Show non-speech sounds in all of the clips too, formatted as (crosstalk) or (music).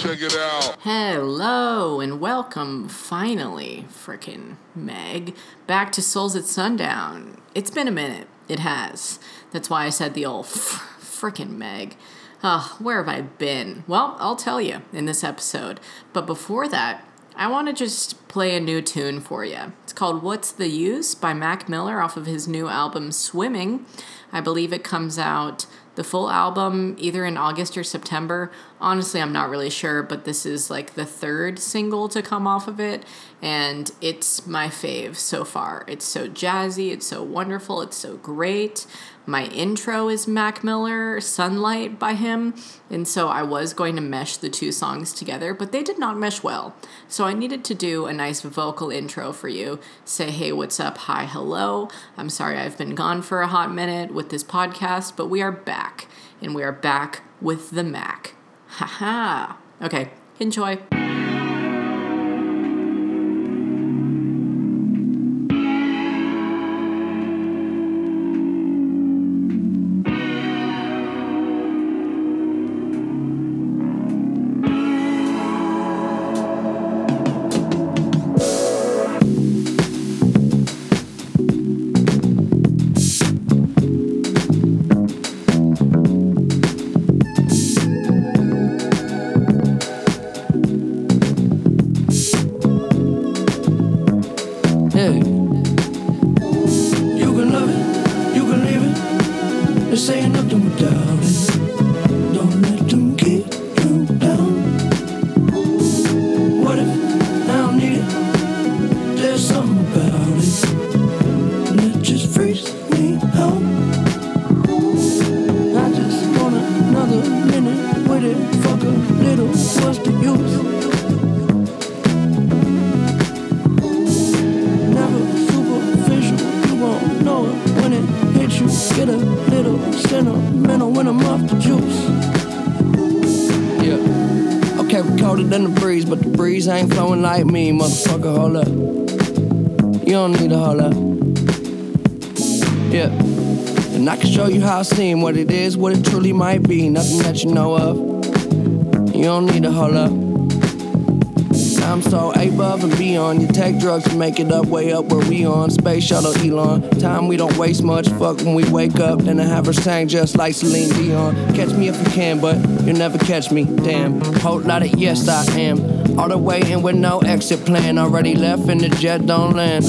Check it out. Hello and welcome, finally, frickin' Meg, back to Souls at Sundown. It's been a minute. It has. That's why I said the old f- frickin' Meg. Oh, where have I been? Well, I'll tell you in this episode. But before that, I want to just play a new tune for you. It's called What's the Use by Mac Miller off of his new album Swimming. I believe it comes out the full album either in August or September. Honestly, I'm not really sure, but this is like the third single to come off of it, and it's my fave so far. It's so jazzy, it's so wonderful, it's so great. My intro is Mac Miller, Sunlight by him, and so I was going to mesh the two songs together, but they did not mesh well. So I needed to do a nice vocal intro for you. Say, hey, what's up? Hi, hello. I'm sorry I've been gone for a hot minute with this podcast, but we are back, and we are back with the Mac. Haha. Okay, enjoy. Like me, motherfucker. Hold up. You don't need to hold up. Yeah. And I can show you how I seem, what it is, what it truly might be. Nothing that you know of. You don't need to hold up. I'm so above and beyond. You take drugs to make it up, way up where we on. Space shuttle Elon. Time we don't waste much. Fuck when we wake up. Then I have her sang just like Celine Dion. Catch me if you can, but you'll never catch me. Damn. Whole lot of yes, I am. All the way in with no exit plan. Already left and the jet don't land.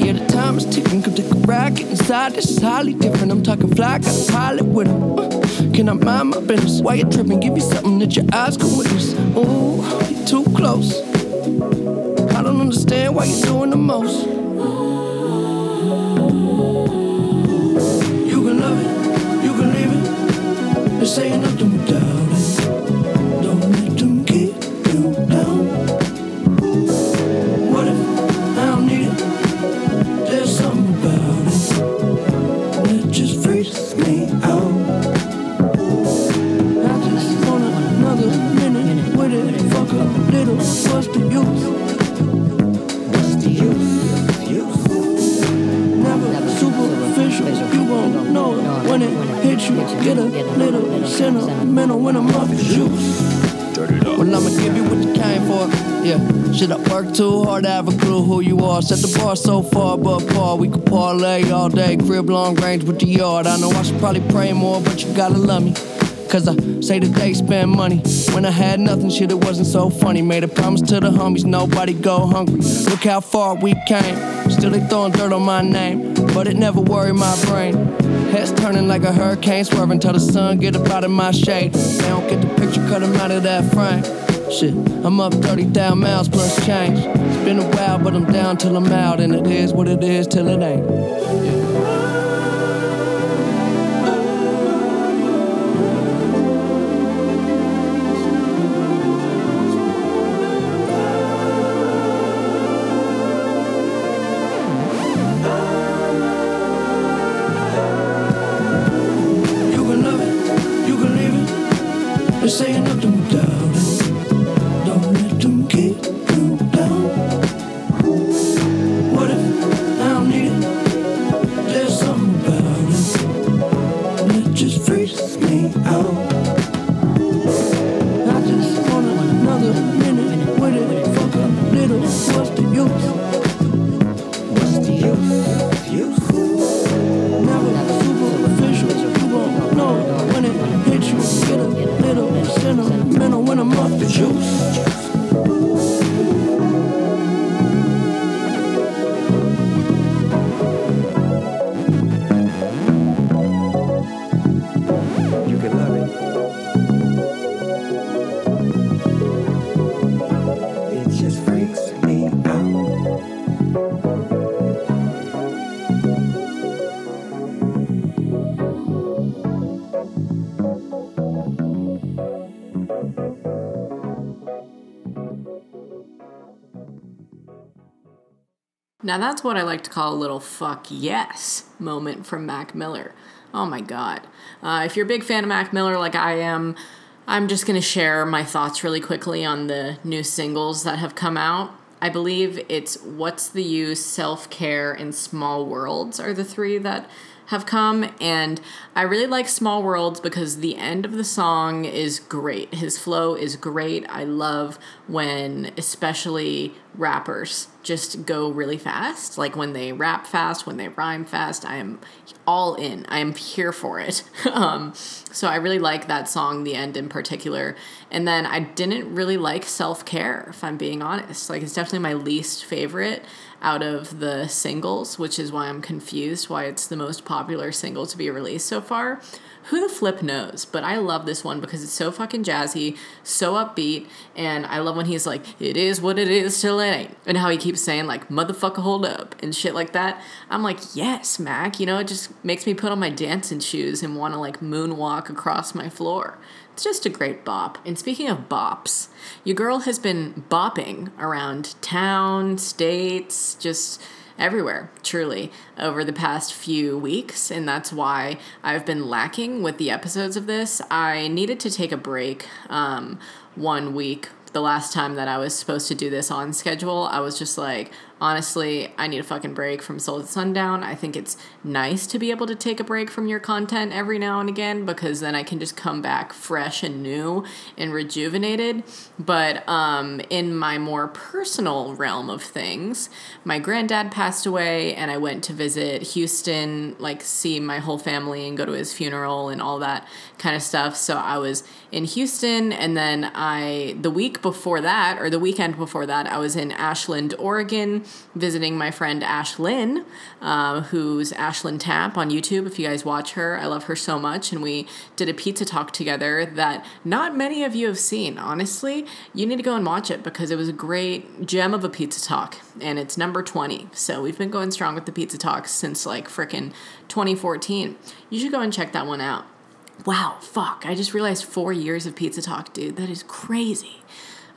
Yeah, the time is ticking. Come take a. Get inside. This is highly different. I'm talking fly. Got a pilot with him. Uh, Can I mind my business? Why you tripping? Give you something that your eyes can witness. Ooh, you're too close. I don't understand why you're doing the most. You can love it, you can leave it. This ain't nothing without Get a little sentimental when I'm off the juice. Well, I'ma give you what you came for. Yeah, shit, I work too hard to have a clue who you are. Set the bar so far above par. We could parlay all day, crib long range with the yard. I know I should probably pray more, but you gotta love me. Cause I say that they spend money. When I had nothing, shit, it wasn't so funny. Made a promise to the homies, nobody go hungry. Look how far we came. Still they throwing dirt on my name, but it never worried my brain. Heads turning like a hurricane, swerving till the sun get up out of my shade. They don't get the picture, cut 'em out of that frame. Shit, I'm up 30,000 miles plus change. It's been a while, but I'm down till I'm out, and it is what it is till it ain't. You Now that's what I like to call a little fuck yes moment from Mac Miller. Oh my god. Uh, if you're a big fan of Mac Miller like I am, I'm just going to share my thoughts really quickly on the new singles that have come out. I believe it's What's the Use, Self Care, and Small Worlds are the three that have come. And I really like Small Worlds because the end of the song is great. His flow is great. I love when, especially rappers, just go really fast. Like when they rap fast, when they rhyme fast, I am all in. I am here for it. (laughs) um, so I really like that song, the end in particular. And then I didn't really like Self Care, if I'm being honest. Like it's definitely my least favorite out of the singles, which is why I'm confused why it's the most popular single to be released so far. Who the flip knows? But I love this one because it's so fucking jazzy, so upbeat, and I love when he's like, it is what it is till it ain't. And how he keeps saying, like, motherfucker, hold up, and shit like that. I'm like, yes, Mac. You know, it just makes me put on my dancing shoes and want to, like, moonwalk across my floor. It's just a great bop. And speaking of bops, your girl has been bopping around town, states, just everywhere, truly, over the past few weeks. And that's why I've been lacking with the episodes of this. I needed to take a break um, one week. The last time that I was supposed to do this on schedule, I was just like, honestly, I need a fucking break from Souls at Sundown. I think it's nice to be able to take a break from your content every now and again because then I can just come back fresh and new and rejuvenated. But um, in my more personal realm of things, my granddad passed away and I went to visit Houston, like see my whole family and go to his funeral and all that kind of stuff. So I was in Houston and then I, the week before that, or the weekend before that, I was in Ashland, Oregon visiting my friend Ashlyn, uh, who's Ashlyn Tap on YouTube. If you guys watch her, I love her so much. And we did a pizza talk together that not many of you have seen. Honestly, you need to go and watch it because it was a great gem of a pizza talk. And it's number 20. So we've been going strong with the pizza talks since like frickin' 2014. You should go and check that one out. Wow, fuck. I just realized four years of Pizza Talk, dude. That is crazy.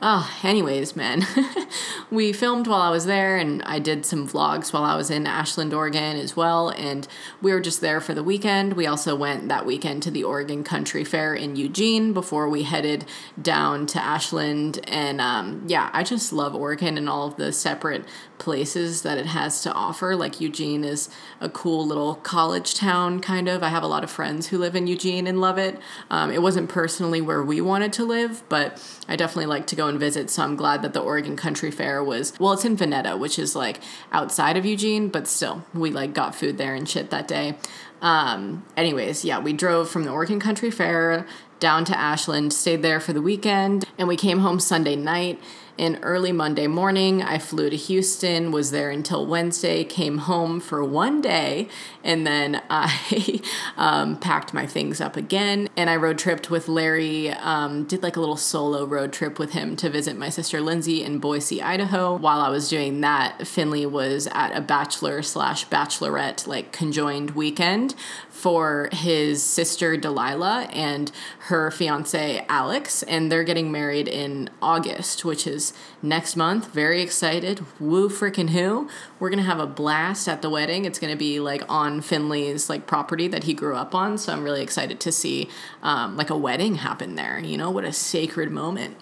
Oh, anyways, man. (laughs) we filmed while I was there, and I did some vlogs while I was in Ashland, Oregon as well. And we were just there for the weekend. We also went that weekend to the Oregon Country Fair in Eugene before we headed down to Ashland. And um, yeah, I just love Oregon and all of the separate places that it has to offer. Like Eugene is a cool little college town, kind of. I have a lot of friends who live in Eugene and love it. Um, it wasn't personally where we wanted to live, but I definitely like to go and visit. So I'm glad that the Oregon Country Fair was, well, it's in Veneta, which is like outside of Eugene, but still, we like got food there and shit that day. Um, anyways, yeah, we drove from the Oregon Country Fair down to Ashland, stayed there for the weekend, and we came home Sunday night. And early Monday morning, I flew to Houston, was there until Wednesday, came home for one day, and then (laughs) I um, packed my things up again. And I road tripped with Larry, um, did like a little solo road trip with him to visit my sister Lindsay in Boise, Idaho. While I was doing that, Finley was at a bachelor slash bachelorette like conjoined weekend for his sister Delilah and her fiance Alex, and they're getting married in August, which is next month. Very excited. Woo freaking who. We're gonna have a blast at the wedding. It's gonna be like on Finley's like property that he grew up on. So I'm really excited to see um, like a wedding happen there. You know, what a sacred moment.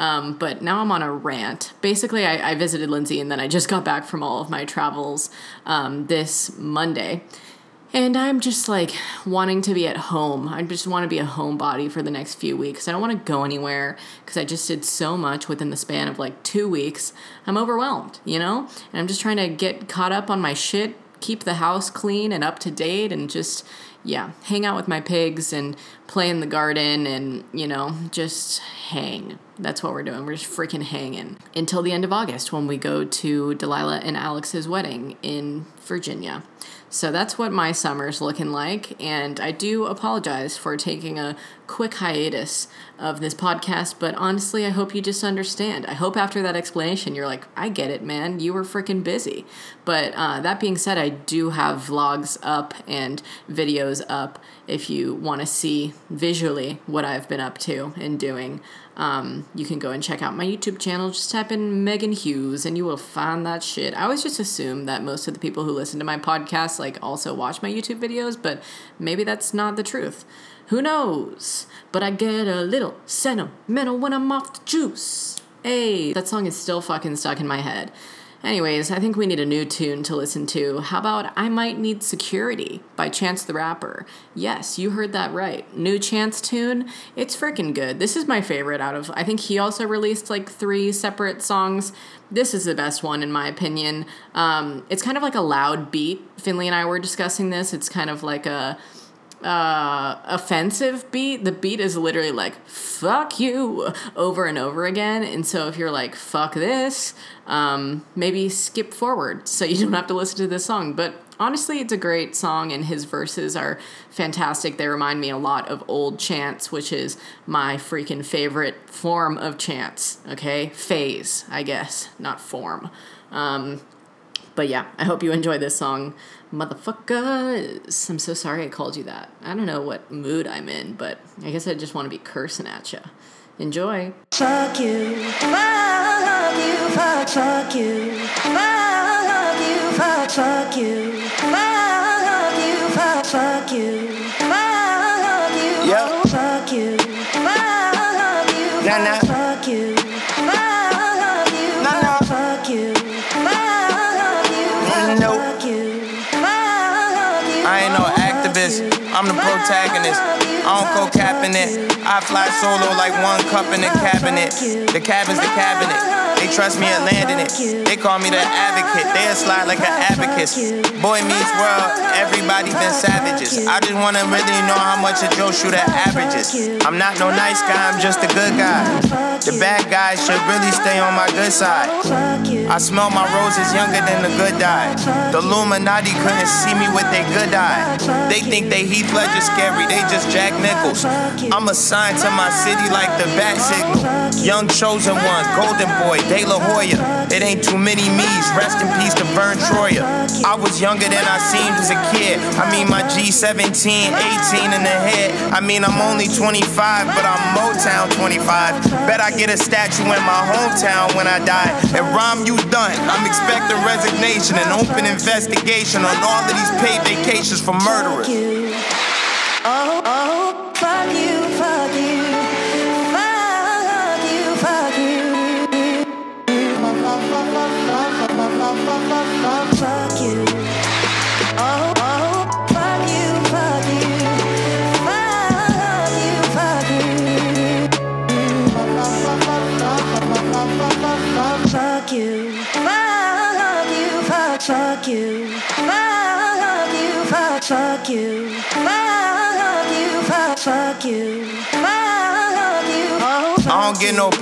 Um, but now I'm on a rant. Basically, I, I visited Lindsay and then I just got back from all of my travels um, this Monday. And I'm just like wanting to be at home. I just want to be a homebody for the next few weeks. I don't want to go anywhere because I just did so much within the span of like two weeks. I'm overwhelmed, you know? And I'm just trying to get caught up on my shit, keep the house clean and up to date and just yeah, hang out with my pigs and play in the garden and, you know, just hang. That's what we're doing. We're just freaking hanging until the end of August when we go to Delilah and Alex's wedding in Virginia. So that's what my summer's looking like. And I do apologize for taking a quick hiatus of this podcast, but honestly, I hope you just understand. I hope after that explanation, you're like, I get it, man. You were freaking busy. But uh, that being said, I do have vlogs up and videos up if you want to see visually what I've been up to and doing. Um, you can go and check out my YouTube channel. Just type in Meghan Hughes and you will find that shit. I always just assume that most of the people who listen to my podcast like also watch my YouTube videos, but maybe that's not the truth. Who knows? But I get a little sentimental when I'm off the juice. Hey, that song is still fucking stuck in my head. Anyways, I think we need a new tune to listen to. How about I Might Need Security by Chance the Rapper? Yes, you heard that right. New Chance tune. It's freaking good. This is my favorite out of, I think he also released like three separate songs. This is the best one, in my opinion. Um, it's kind of like a loud beat. Finley and I were discussing this. It's kind of like a uh, offensive beat, the beat is literally like "fuck you" over and over again. And so if you're like "fuck this," um, maybe skip forward so you (laughs) don't have to listen to this song. But honestly, it's a great song, and his verses are fantastic. They remind me a lot of old Chance, which is my freaking favorite form of Chance. Okay, phase, I guess, not form. Um, but yeah, I hope you enjoy this song motherfuckers. I'm so sorry I called you that. I don't know what mood I'm in, but I guess I just want to be cursing at you. Enjoy. Fuck you, fuck you, fuck, fuck you, fuck you, fuck, fuck you, fuck you, fuck, fuck you, I'm the protagonist. I don't go capping it. I fly solo like one cup in the cabinet. The cabin's the cabinet. They trust me at landing it. They call me the advocate. They'll slide like an abacus. Boy meets world. Everybody been savages. I just wanna really know how much a Joe shooter averages. I'm not no nice guy. I'm just a good guy. The bad guys should really stay on my good side. I smell my roses younger than the good die. The Illuminati couldn't see me with their good eye. They think they Heath Ledger scary, they just Jack Nichols. I'm assigned to my city like the bat signal. Young chosen one, golden boy, De La Hoya. It ain't too many me's. Rest in peace to Verne Troyer. I was younger than I seemed as a kid. I mean my G17, 18 in the head. I mean I'm only 25, but I'm Motown 25. Bet I get a statue in my hometown when I die. And Rahm, you done. I'm expecting resignation and open investigation on all of these paid vacations for murderers. Oh, oh,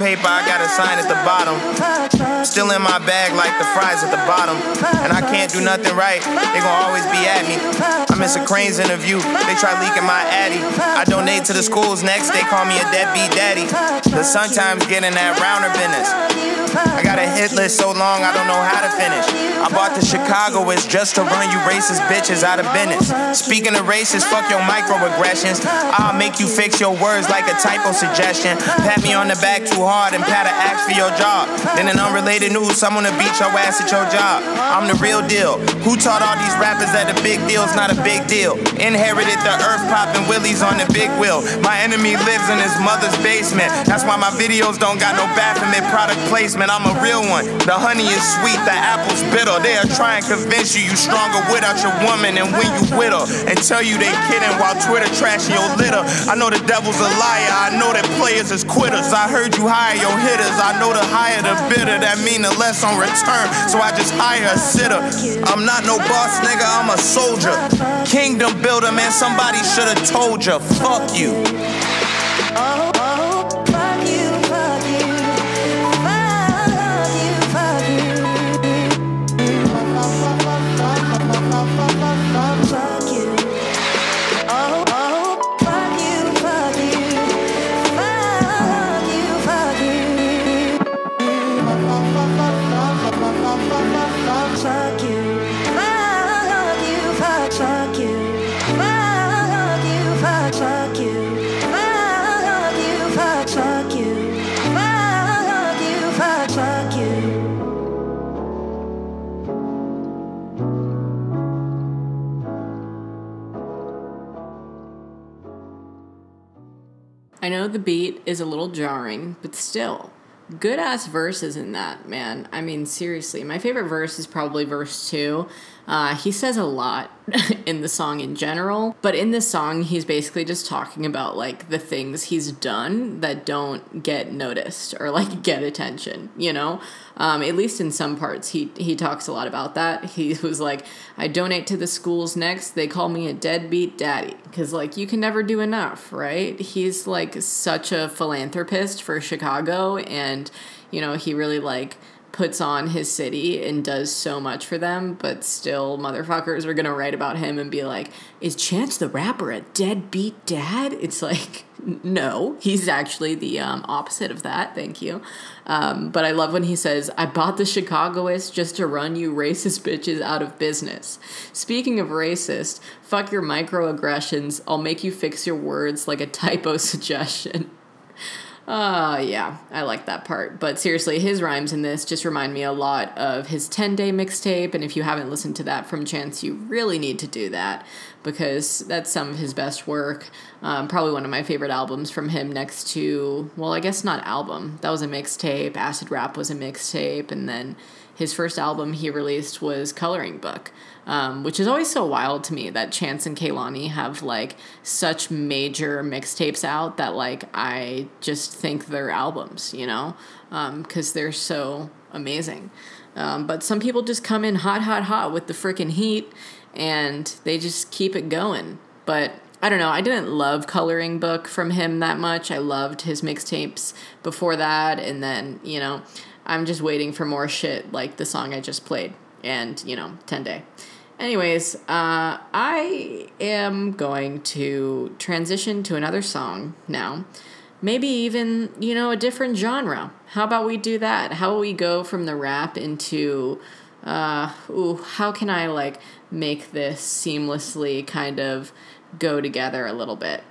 paper, I a sign at the bottom. Still in my bag like the fries at the bottom. And I can't do nothing right, they gon' always be at me. I miss a Crain's interview, they try leaking my addy. I donate to the schools next, they call me a deadbeat daddy. The sun times getting that rounder business. I got a hit list so long I don't know how to finish. I bought the Chicagoist just to run you racist bitches out of business. Speaking of racist, fuck your microaggressions. I'll make you fix your words like a typo suggestion. Pat me on the back too hard and pat a axe for your job. Then in unrelated news, someone to beat your ass at your job. I'm the real deal. Who taught all these rappers that a big deal's not a big deal? Inherited the earth popping willies on the big wheel. My enemy lives in his mother's basement. That's why my videos don't got no Baphomet product placement. I'm a real one. The honey is sweet, the apple's bitter. They are try to convince you you stronger without your woman and when you with her. And tell you they kidding while Twitter trashing your litter. I know the devil's a liar. I know that players is quitters. I heard you hire your hitters. I know the higher the bidder, that mean the less on return. So I just hire a sitter. I'm not no boss nigga, I'm a soldier. Kingdom builder, man, somebody should have told you. Fuck you. Know the beat is a little jarring, but still, good ass verses in that, man. I mean, seriously, my favorite verse is probably verse two. Uh, he says a lot (laughs) in the song in general, but in this song, he's basically just talking about like the things he's done that don't get noticed or like (laughs) get attention, you know? Um, at least in some parts, he, he talks a lot about that. (laughs) He was like, I donate to the schools next. They call me a deadbeat daddy. Because, like, you can never do enough, right? He's like such a philanthropist for Chicago, and, you know, he really like puts on his city and does so much for them, but still motherfuckers are gonna write about him and be like, is Chance the Rapper a deadbeat dad? It's like, no, he's actually the um, opposite of that. Thank you. Um, but I love when he says, I bought the Chicagoist just to run you racist bitches out of business. Speaking of racist, fuck your microaggressions. I'll make you fix your words like a typo (laughs) suggestion. Uh, yeah, I like that part. But seriously, his rhymes in this just remind me a lot of his 10 day mixtape. And if you haven't listened to that from Chance, you really need to do that because that's some of his best work. Um, probably one of my favorite albums from him next to, well, I guess not album. That was a mixtape. Acid Rap was a mixtape. And then his first album he released was Coloring Book um, which is always so wild to me that Chance and Kehlani have like such major mixtapes out that like I just think they're albums, you know, because they're so amazing. Um, but some people just come in hot, hot, hot with the freaking heat, and they just keep it going. But I don't know. I didn't love Coloring Book from him that much. I loved his mixtapes before that, and then you know, I'm just waiting for more shit like the song I just played, and you know, Ten Day. Anyways, uh, I am going to transition to another song now. Maybe even, you know, a different genre. How about we do that? How about we go from the rap into, uh, ooh, how can I like make this seamlessly kind of go together a little bit?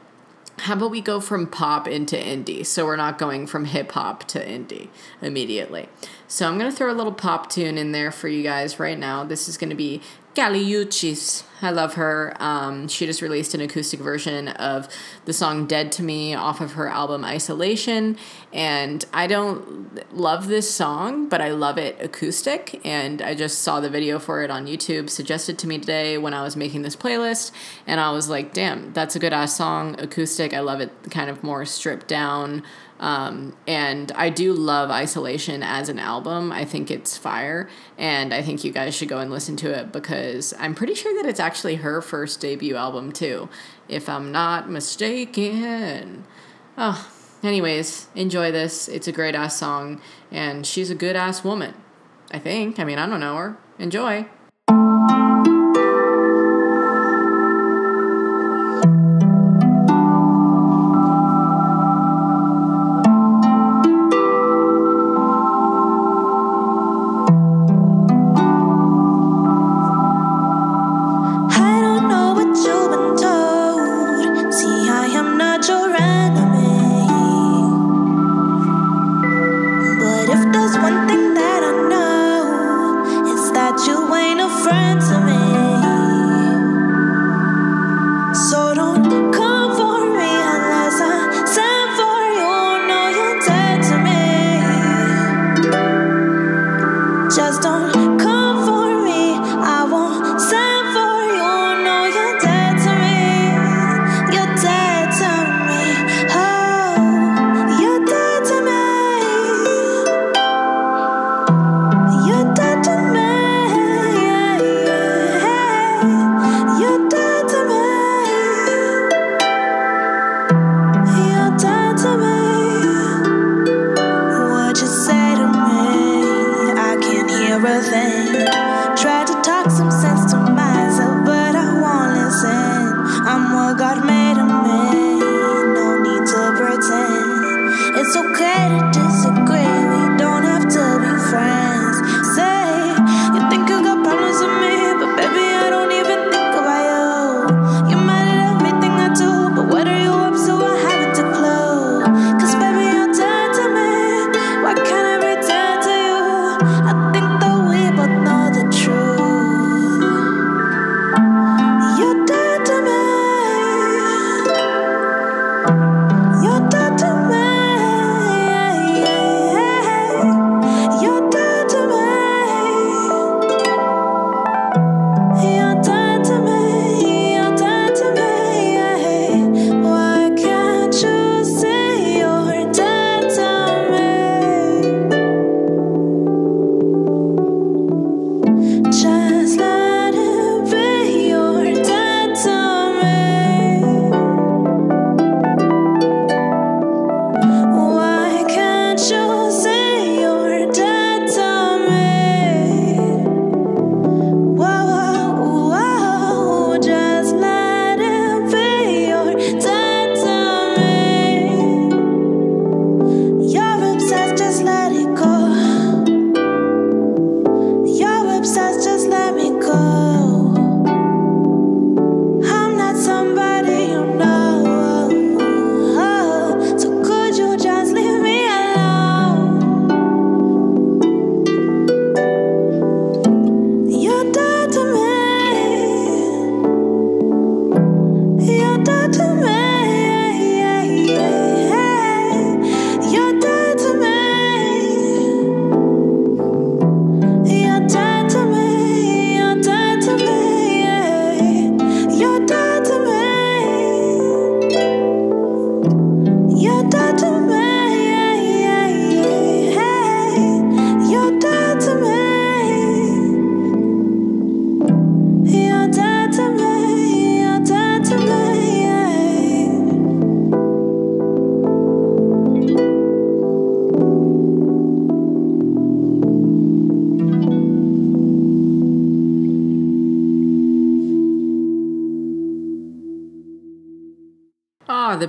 How about we go from pop into indie? So we're not going from hip hop to indie immediately. So I'm going to throw a little pop tune in there for you guys right now. This is going to be Kali Uchis. I love her. Um, she just released an acoustic version of the song Dead to Me off of her album Isolation. And I don't love this song, but I love it acoustic. And I just saw the video for it on YouTube, suggested to me today when I was making this playlist. And I was like, damn, that's a good ass song, acoustic. I love it kind of more stripped down. Um, and I do love Isolation as an album. I think it's fire, and I think you guys should go and listen to it because I'm pretty sure that it's actually her first debut album too, if I'm not mistaken. Oh, anyways, enjoy this. It's a great ass song, and she's a good ass woman. I think. I mean, I don't know her. Enjoy.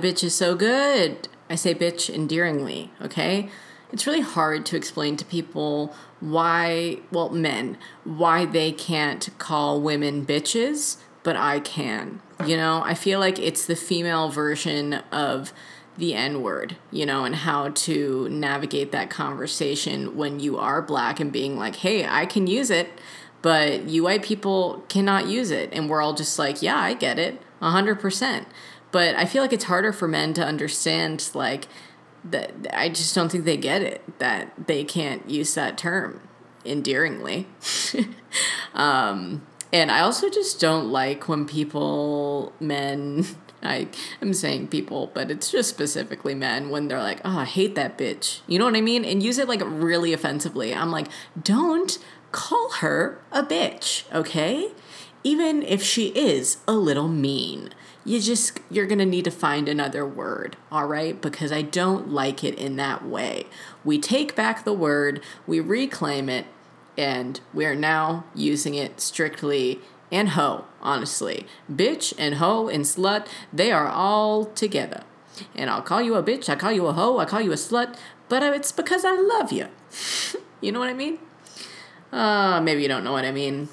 Bitch is so good. I say bitch endearingly, okay? It's really hard to explain to people why, well, men, why they can't call women bitches, but I can. You know, I feel like it's the female version of the N word, you know, and how to navigate that conversation when you are black and being like, hey, I can use it, but you white people cannot use it. And we're all just like, yeah, I get it, 100%. But I feel like it's harder for men to understand, like, that I just don't think they get it, that they can't use that term endearingly. (laughs) um, and I also just don't like when people, men, (laughs) I am saying people, but it's just specifically men when they're like, "Oh, I hate that bitch." You know what I mean? And use it like really offensively. I'm like, "Don't call her a bitch, okay? Even if she is a little mean." You just you're going to need to find another word, all right? Because I don't like it in that way. We take back the word, we reclaim it, and we are now using it strictly and hoe, honestly. Bitch and hoe and slut, they are all together. And I'll call you a bitch, I call you a hoe, I call you a slut, but it's because I love you. (laughs) you know what I mean? Uh, maybe you don't know what I mean.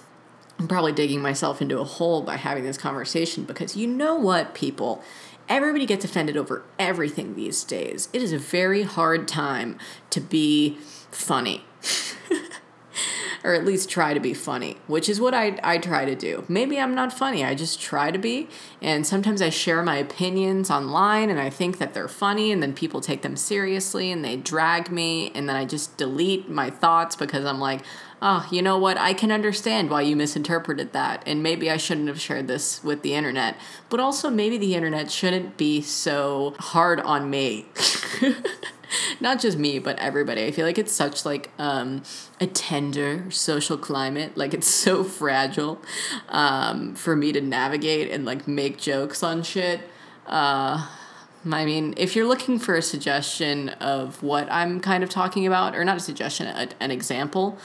I'm probably digging myself into a hole by having this conversation because you know what, people? Everybody gets offended over everything these days. It is a very hard time to be funny. (laughs) or at least try to be funny, which is what I, I try to do. Maybe I'm not funny, I just try to be. And sometimes I share my opinions online and I think that they're funny, and then people take them seriously and they drag me, and then I just delete my thoughts because I'm like, oh, you know what? I can understand why you misinterpreted that, and maybe I shouldn't have shared this with the internet. But also, maybe the internet shouldn't be so hard on me. (laughs) Not just me, but everybody. I feel like it's such like um, a tender social climate. Like it's so (laughs) fragile um, for me to navigate and like make jokes on shit. Uh, I mean, if you're looking for a suggestion of what I'm kind of talking about, or not a suggestion, a, an example,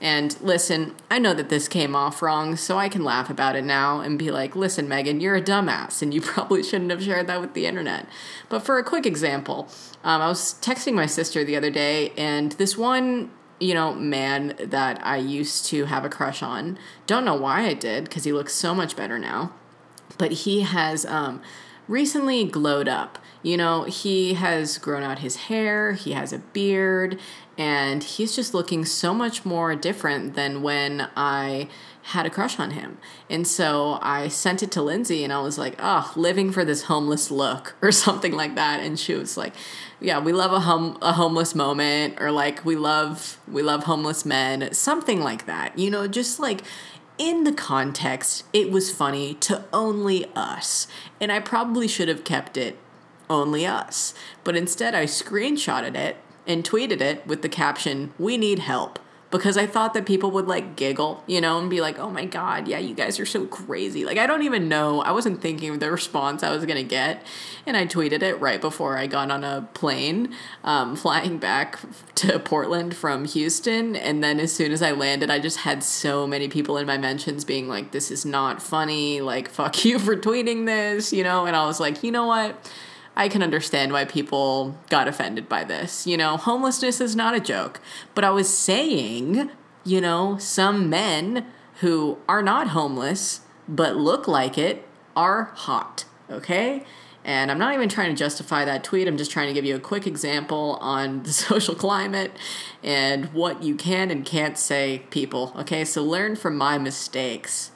and listen, I know that this came off wrong, so I can laugh about it now and be like, listen, Meghan, you're a dumbass, and you (laughs) probably shouldn't have shared that with the internet. But for a quick example, um, I was texting my sister the other day, and this one you know, man that I used to have a crush on. Don't know why I did, because he looks so much better now. But he has um, recently glowed up. You know, he has grown out his hair, he has a beard, and he's just looking so much more different than when I had a crush on him. And so I sent it to Lindsay and I was like, oh, living for this homeless look (laughs) or something like that. And she was like, yeah, we love a home a homeless moment or like we love we love homeless men, something like that. You know, just like in the context, it was funny to only us. And I probably should have kept it only us. But instead I screenshotted it and tweeted it with the caption, "We need help." Because I thought that people would like giggle, you know, and be like, oh my God, yeah, you guys are so crazy. Like, I don't even know. I wasn't thinking of the response I was going to get. And I tweeted it right before I got on a plane um, flying back to Portland from Houston. And then as soon as I landed, I just had so many people in my mentions being like, this is not funny. Like, fuck (laughs) you for tweeting this, you know? And I was like, you know what? I can understand why people got offended by this. You know, homelessness is not a joke. But I was saying, you know, some men who are not homeless but look like it are hot, okay? And I'm not even trying to justify that tweet. I'm just trying to give you a quick example on the (laughs) social climate and what you can and can't say, people. Okay, so learn from my mistakes.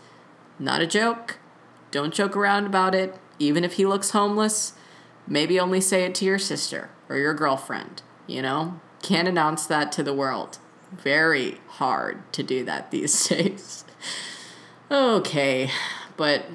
Not a joke. Don't joke around about it. Even if he looks homeless, maybe only say it to your sister or your girlfriend, you know? Can't announce that to the world. Very hard to do that (laughs) these days. okay, but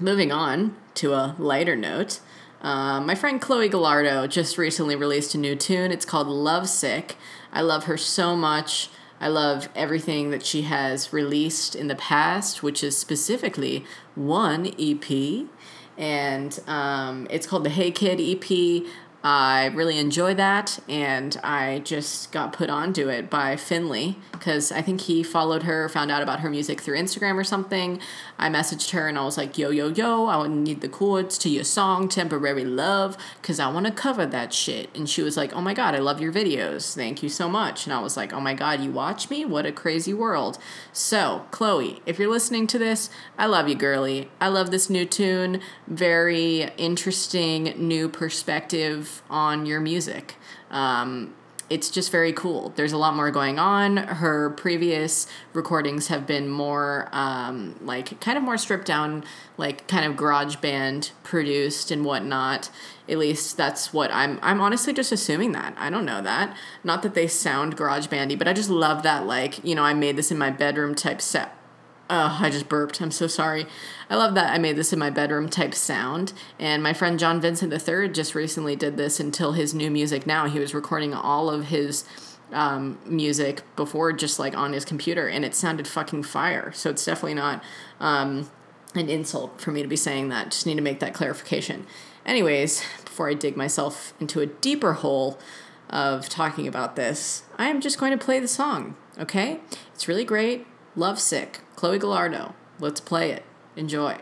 moving on to a lighter note. Uh, my friend Chloe Gallardo just recently released a new tune. It's called Lovesick. I love her so much. I love everything that she has released in the past, which is specifically one EP and um, it's called the Hey Kid EP. I really enjoy that, and I just got put onto it by Finley because I think he followed her, found out about her music through Instagram or something. I messaged her and I was like, "Yo, yo, yo! I need the chords to your song, Temporary Love, because I want to cover that shit." And she was like, "Oh my god, I love your videos. Thank you so much." And I was like, "Oh my god, you watch me? What a crazy world!" So, Chloe, if you're listening to this, I love you, girly. I love this new tune. Very interesting new perspective on your music. Um, it's just very cool. There's a lot more going on. Her previous recordings have been more um, like kind of more stripped down, like kind of garage band produced and whatnot. At least that's what I'm. I'm honestly just assuming that. I don't know that. Not that they sound garage bandy, but I just love that like you know I made this in my bedroom type set Oh, I just burped. I'm so sorry. I love that I made this in my bedroom type sound. And my friend John Vincent III just recently did this until his new music now. He was recording all of his um, music before just like on his computer and it sounded fucking fire. So it's definitely not um, an insult for me to be saying that. Just need to make that clarification. Anyways, before I dig myself into a deeper hole of talking about this, I am just going to play the song, okay? It's really great. Love Sick Chloe Gallardo. Let's play it. Enjoy.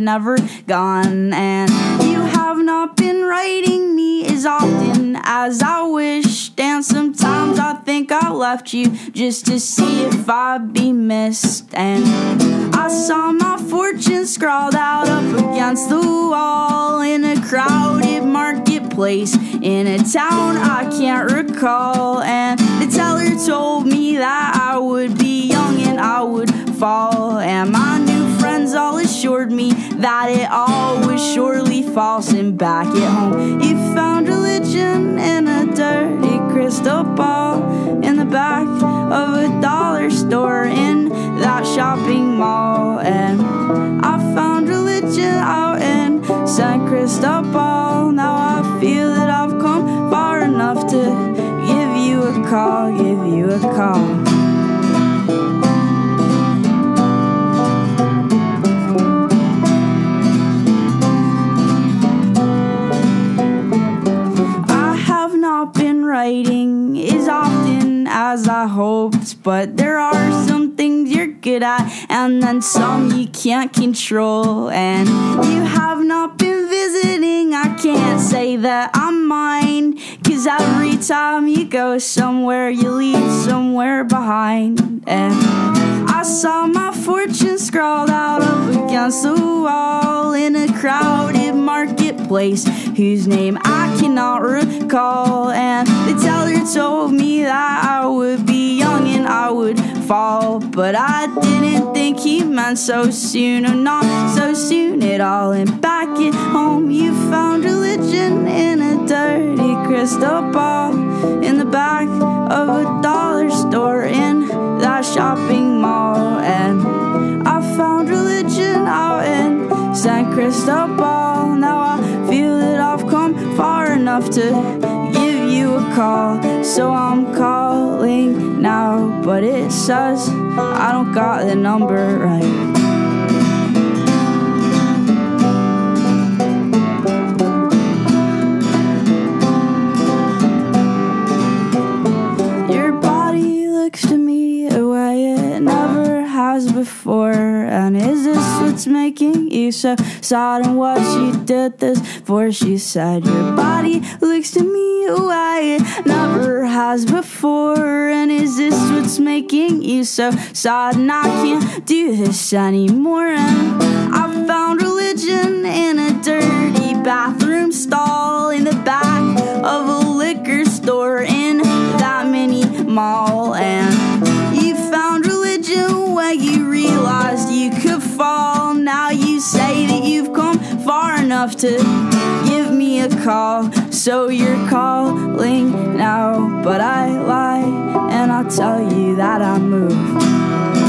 Never gone. And you have not been writing me as often as I wished. And sometimes I think I left you just to see if I'd be missed. And I saw my fortune scrawled out up against the wall in a crowded marketplace in a town I can't recall. And the teller told me that I would be young and I would fall. And new friends all assured me that it all was surely false. And back at home, you found religion in a dirty crystal ball in the back of a dollar store in that shopping mall. And I found religion out in San Cristobal. Now I feel that I've come far enough to give you a call, give you a call. Been writing as often as I hoped, but there are some things you're good at, and then some you can't control. And you have not been visiting, I can't say that I'm mine, cause every time you go somewhere, you leave somewhere behind. And I saw my fortune scrawled out up against the wall in a crowded marketplace whose name I cannot recall. And the teller told me that I would be young and I would fall, but I didn't think he meant so soon, or not so soon at all. And back at home, you found religion in a dirty crystal ball in the back of a dollar store in that shopping mall. And I found religion out in San Cristobal. Now I feel that I've come far enough to give you a call. So I'm calling now, but it says I don't got the number right. Making you so sad? And what she did this for? She said, Your body looks to me a way it never has before. And is this what's making you so sad? And I can't do this anymore. And I found religion in a dirty bathroom stall in the back of a liquor store in that mini mall. Enough to give me a call. So you're calling now, but I lie and I tell you that I moved.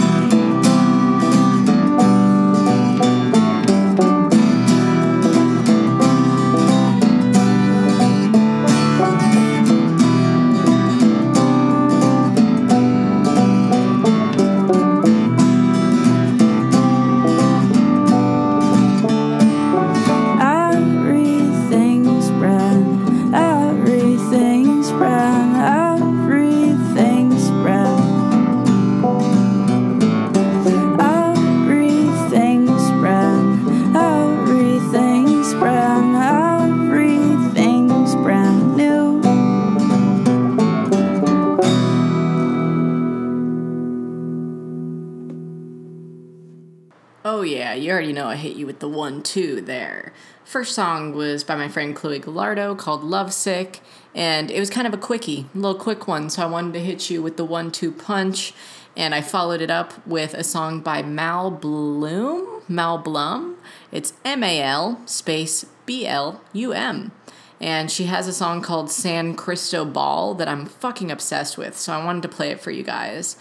You already know I hit you with the one two there. First song was by my friend Chloe Gallardo called Lovesick, and it was kind of a quickie, a little quick one, so I wanted to hit you with the one two punch, and I followed it up with a song by Mal Blum. Mal Blum. It's M A L space B L U M. And she has a song called San Cristobal that I'm fucking obsessed with, so I wanted to play it for you guys.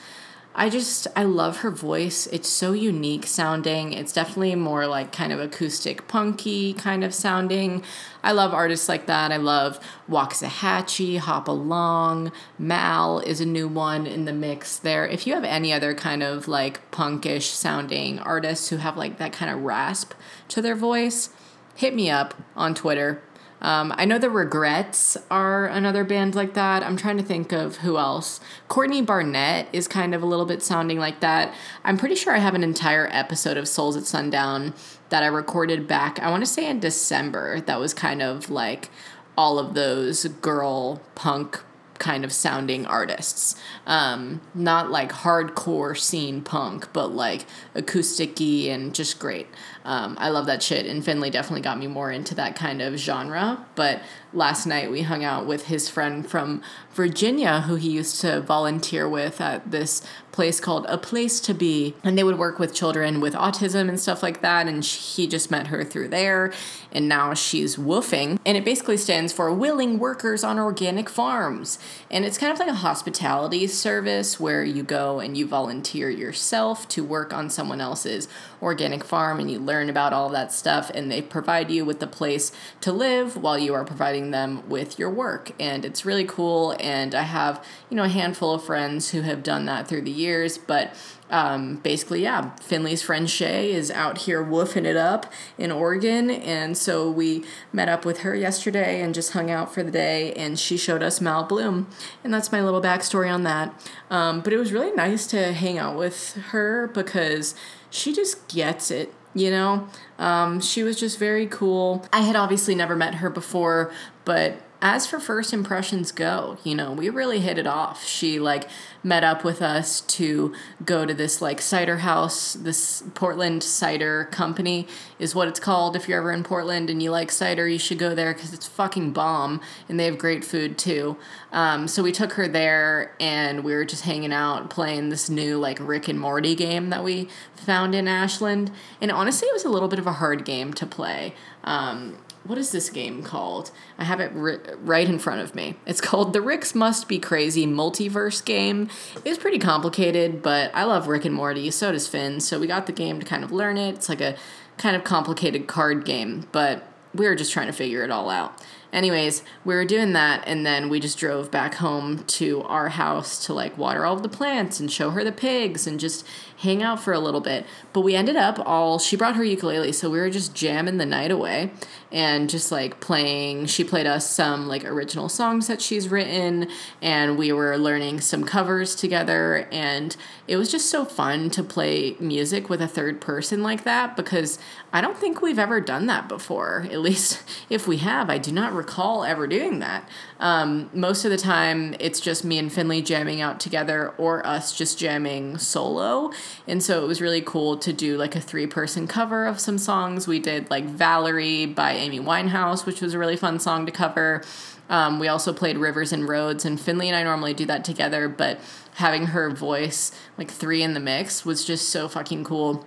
I just I love her voice. It's so unique sounding. It's definitely more like kind of acoustic punky kind of sounding. I love artists like that. I love Waxahatchee, Hop Along, Mal is a new one in the mix there. If you have any other kind of like punkish sounding artists who have like that kind of rasp to their voice, hit me up on Twitter. Um, I know the Regrettes are another band like that. I'm trying to think of who else. Courtney Barnett is kind of a little bit sounding like that. I'm pretty sure I have an entire episode of Souls at Sundown that I recorded back, I want to say in December, that was kind of like all of those girl punk kind of sounding artists. Um, not like hardcore scene punk, but like acoustic and just great. Um, I love that shit. And Finley definitely got me more into that kind of genre. But last night we hung out with his friend from Virginia who he used to volunteer with at this place called A Place to Be. And they would work with children with autism and stuff like that. And he just met her through there. And now she's woofing. And it basically stands for Willing Workers on Organic Farms. And it's kind of like a hospitality service where you go and you volunteer yourself to work on someone else's organic farm and you learn about all that stuff. And they provide you with the place to live while you are providing them with your work. And it's really cool. And I have, you know, a handful of friends who have done that through the years. But um, basically, yeah, Finley's friend Shay is out here woofing it up in Oregon. And so we met up with her yesterday and just hung out for the day. And she showed us Mal Blum. And that's my little backstory on that. Um, but it was really nice to hang out with her because she just gets it. You know, um, she was just very cool. I had obviously never met her before, but as for first impressions go, you know, we really hit it off. She like met up with us to go to this like cider house. This Portland Cider Company is what it's called. If you're ever in Portland and you like cider, you should go there because it's fucking bomb and they have great food too. Um, so we took her there and we were just hanging out playing this new like Rick and Morty game that we found in Ashland. And honestly, it was a little bit of a hard game to play. Um, what is this game called? I have it ri- right in front of me. It's called the Rick's Must Be Crazy Multiverse Game. It's pretty complicated, but I love Rick and Morty. So does Finn. So we got the game to kind of learn it. It's like a kind of complicated card game, but we were just trying to figure it all out. Anyways, we were doing that, and then we just drove back home to our house to like water all of the plants and show her the pigs and just hang out for a little bit. But we ended up all, she brought her ukulele, so we were just jamming the night away and just like playing. She played us some like original songs that she's written, and we were learning some covers together. And it was just so fun to play music with a third person like that because I don't think we've ever done that before. (laughs) At least if we have, I do not recall ever doing that. Um, most of the time, it's just me and Finley jamming out together or us just jamming solo. And so it was really cool to do like a three person cover of some songs. We did like Valerie by Amy Winehouse, which was a really fun song to cover. Um, we also played Rivers and Roads, and Finley and I normally do that together, but having her voice, like three in the mix, was just so fucking cool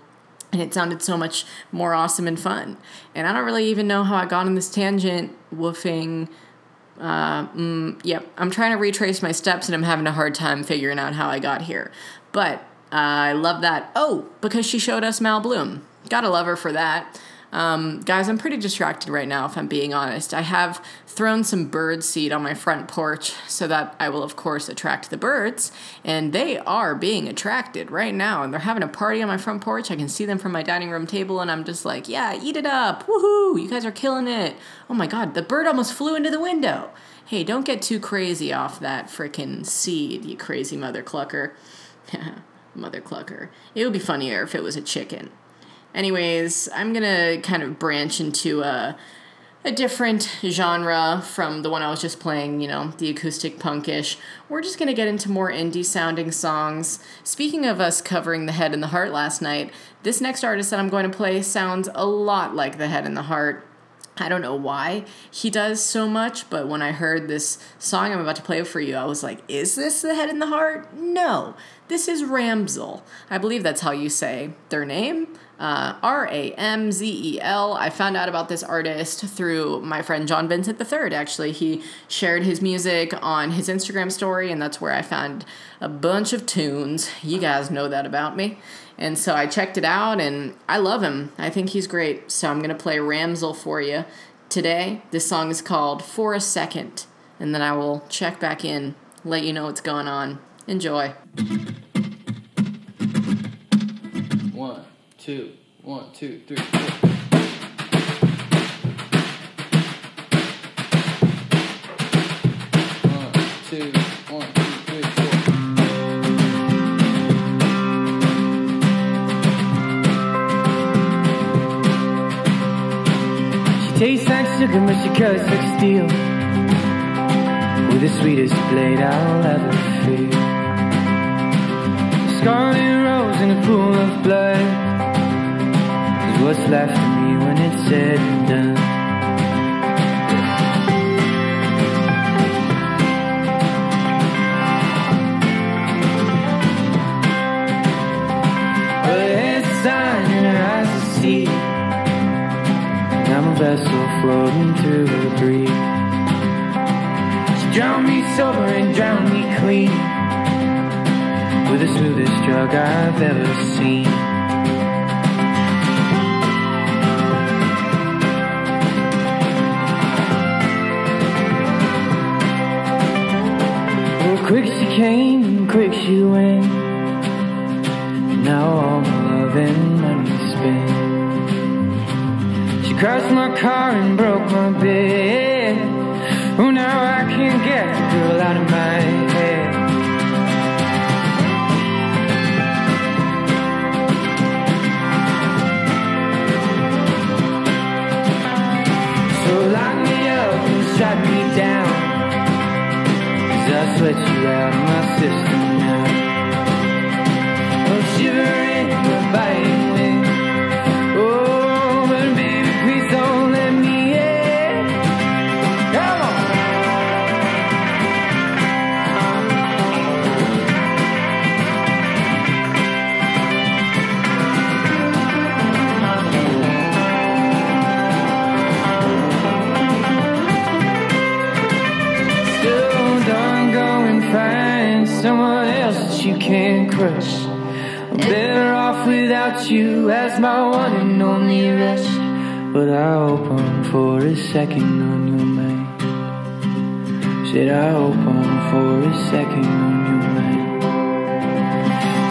and it sounded so much more awesome and fun. And I don't really even know how I got on this tangent, woofing. Uh, mm, yep, I'm trying to retrace my steps and I'm having a hard time figuring out how I got here. But uh, I love that. Oh, because she showed us Mal Blum. Gotta love her for that. Um, guys, I'm pretty distracted right now, if I'm being honest. I have thrown some bird seed on my front porch so that I will, of course, attract the birds. And they are being attracted right now. And they're having a party on my front porch. I can see them from my dining room table, and I'm just like, yeah, eat it up. Woohoo! You guys are killing it. Oh my god, the bird almost flew into the window. Hey, don't get too crazy off that frickin' seed, you crazy mother clucker. (laughs) mother clucker. It would be funnier if it was a chicken. Anyways, I'm gonna kind of branch into a a different genre from the one I was just playing, you know, the acoustic punkish. We're just gonna get into more indie sounding songs. Speaking of us covering the head and the heart last night, this next artist that I'm going to play sounds a lot like the head and the heart. I don't know why he does so much, but when I heard this song I'm about to play for you, I was like, is this the head and the heart? No, this is Ramzel. I believe that's how you say their name. Uh, R A M Z E L. I found out about this artist through my friend John Vincent III. Actually, he shared his music on his Instagram story, and that's where I found a bunch of tunes. You guys know that about me. And so I checked it out, and I love him. I think he's great. So I'm going to play Ramzel for you today. This song is called For a Second, and then I will check back in, let you know what's going on. Enjoy. two, one, two, three, four. One, two, one, two, three, four. She tastes like sugar, but she cuts like steel. With the sweetest blade I'll ever feel. Scarlet rose in a pool of blood what's left of me when it's said and done. Well, a sign in eyes see. I'm a vessel floating through the breeze. She drowned me sober and drowned me clean. With the smoothest drug I've ever seen. Quick she came and quick she went. Now all my love and money spent. She crashed my car and broke my bed. Oh, now I can't get the girl out of my head. Sweat you out of my system now. Oh, shivering the biting else that you can crush. I'm better off without you as my one and only rest. But I hope I'm for a second on your mind. Said I hope I'm for a second on your mind.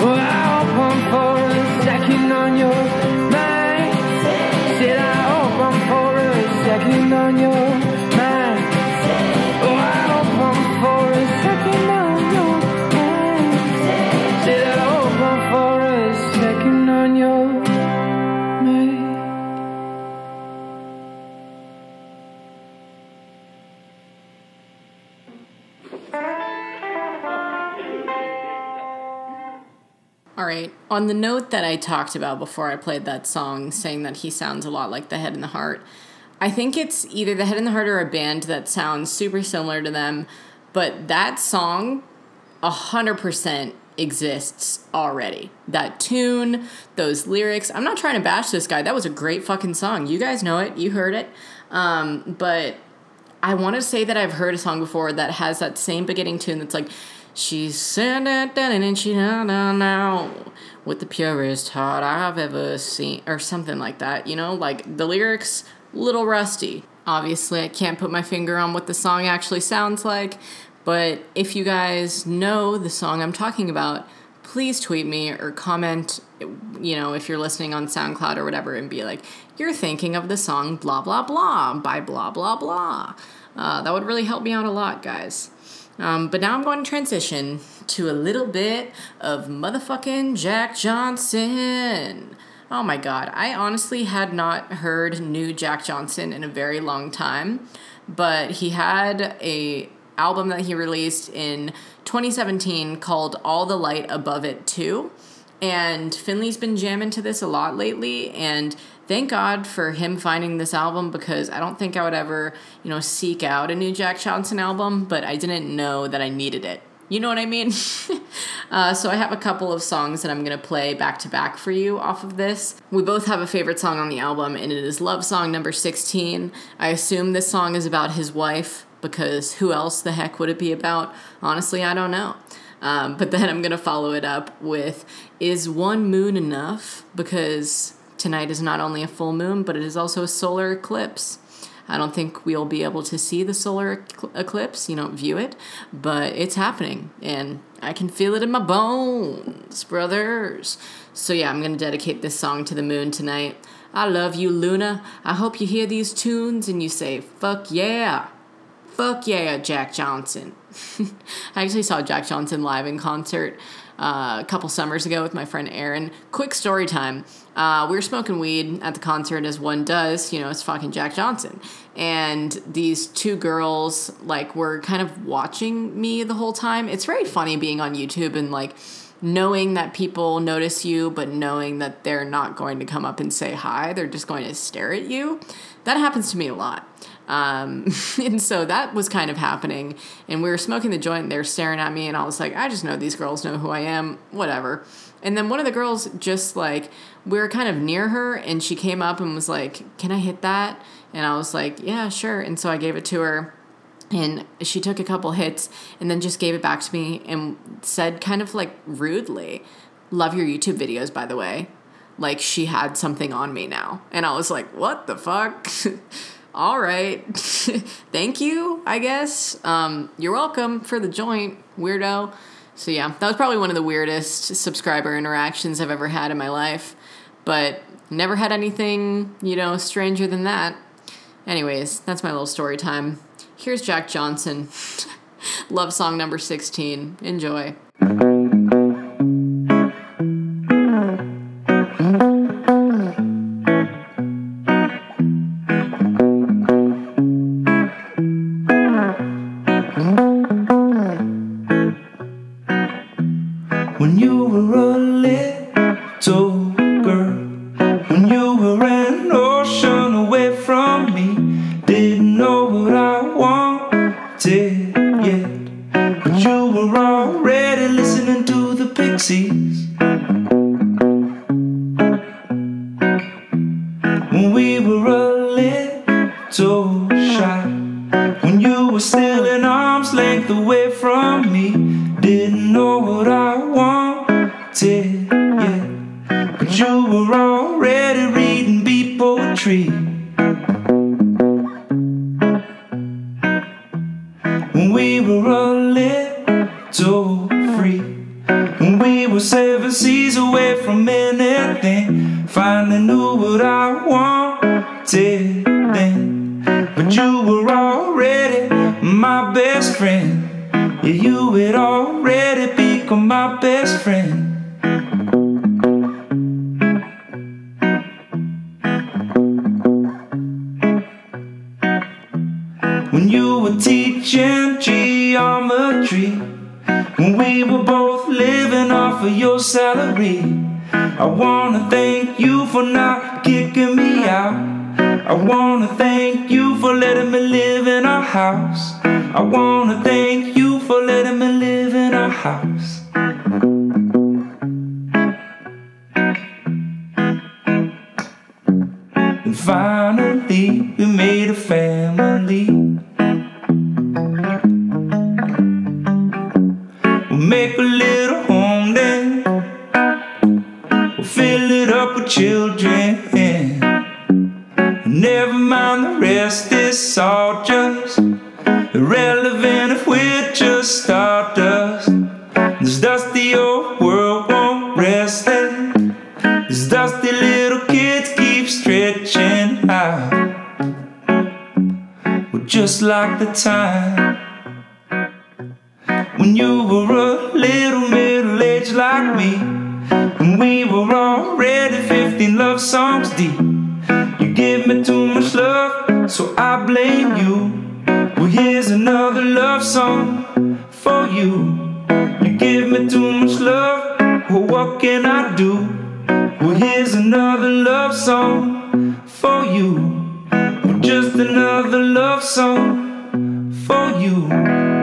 Well, I hope I'm for a second on your mind. Said I hope I'm for a second on your mind. On the note that I talked about before I played that song, saying that he sounds a lot like the Head and the Heart, I think it's either the Head and the Heart or a band that sounds super similar to them. But that song, a hundred percent exists already. That tune, those lyrics. I'm not trying to bash this guy. That was a great fucking song. You guys know it. You heard it. Um, but I want to say that I've heard a song before that has that same beginning tune that's like, she's and she now with the purest heart I've ever seen, or something like that. You know, like the lyrics, little rusty. Obviously, I can't put my finger on what the song actually sounds like, but if you guys know the song I'm talking about, please tweet me or comment, you know, if you're listening on SoundCloud or whatever, and be like, you're thinking of the song blah, blah, blah by blah, blah, blah. Uh, that would really help me out a lot, guys. Um, but now I'm going to transition to a little bit of motherfucking Jack Johnson. Oh my god, I honestly had not heard new Jack Johnson in a very long time, but he had a album that he released in 2017 called All the Light Above It Too. And Finley's been jamming to this a lot lately, and thank God for him finding this album because I don't think I would ever, you know, seek out a new Jack Johnson album, but I didn't know that I needed it. You know what I mean? (laughs) uh, so I have a couple of songs that I'm gonna play back to back for you off of this. We both have a favorite song on the album, and it is Love Song number 16. I assume this song is about his wife because who else the heck would it be about? Honestly, I don't know. Um, but then I'm gonna follow it up with Is One Moon Enough? Because tonight is not only a full moon, but it is also a solar eclipse. I don't think we'll be able to see the solar eclipse, you don't view it, but it's happening and I can feel it in my bones, brothers. So, yeah, I'm going to dedicate this song to the moon tonight. I love you, Luna. I hope you hear these tunes and you say, fuck yeah. Fuck yeah, Jack Johnson. (laughs) I actually saw Jack Johnson live in concert uh, a couple summers ago with my friend Aaron. Quick story time. Uh, we were smoking weed at the concert as one does. You know, it's fucking Jack Johnson. And these two girls, like, were kind of watching me the whole time. It's very funny being on YouTube and, like, knowing that people notice you, but knowing that they're not going to come up and say hi. They're just going to stare at you. That happens to me a lot. Um, (laughs) and so that was kind of happening. And we were smoking the joint, and they were staring at me, and I was like, I just know these girls know who I am, whatever. And then one of the girls just like, we were kind of near her, and she came up and was like, Can I hit that? And I was like, Yeah, sure. And so I gave it to her. And she took a couple hits and then just gave it back to me and said, kind of like rudely, Love your YouTube videos, by the way. Like she had something on me now. And I was like, What the fuck? (laughs) All right. (laughs) Thank you, I guess. Um, you're welcome for the joint, weirdo. So, yeah, that was probably one of the weirdest subscriber interactions I've ever had in my life. But never had anything, you know, stranger than that. Anyways, that's my little story time. Here's Jack Johnson. (laughs) Love song number 16. Enjoy. For you.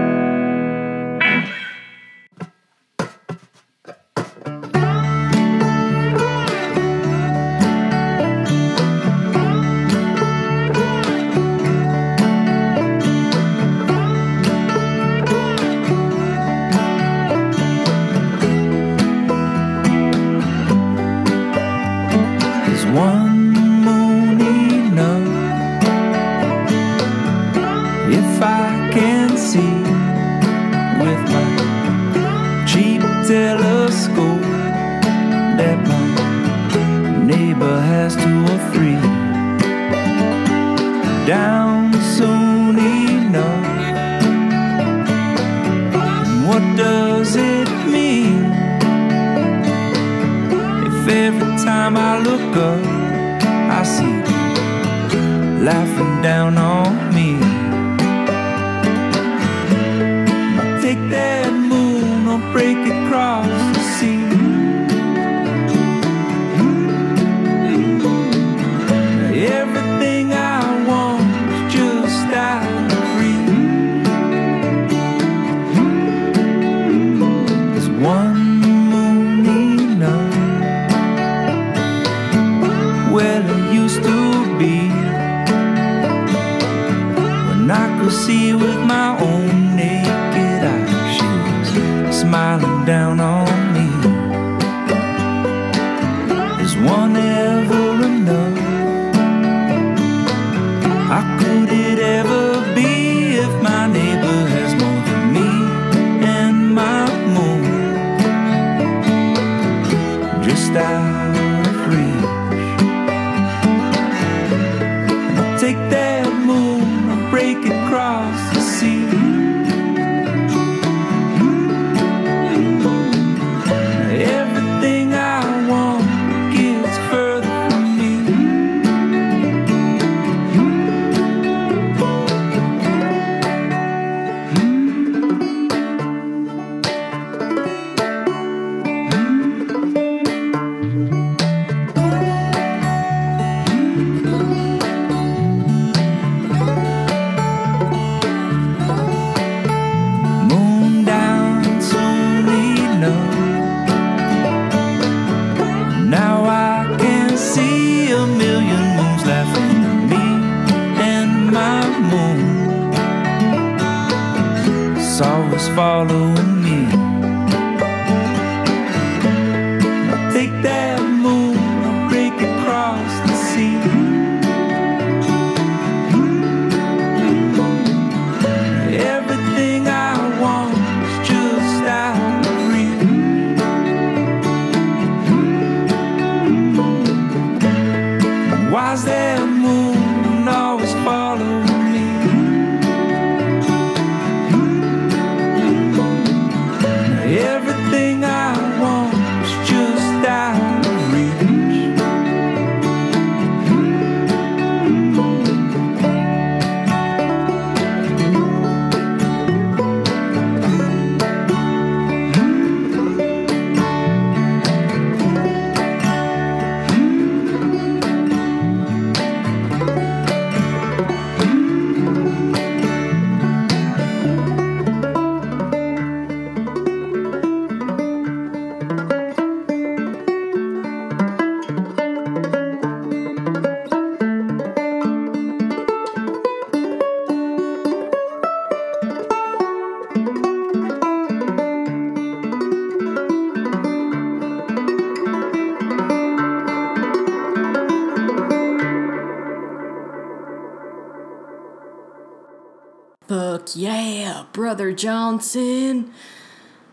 Johnson.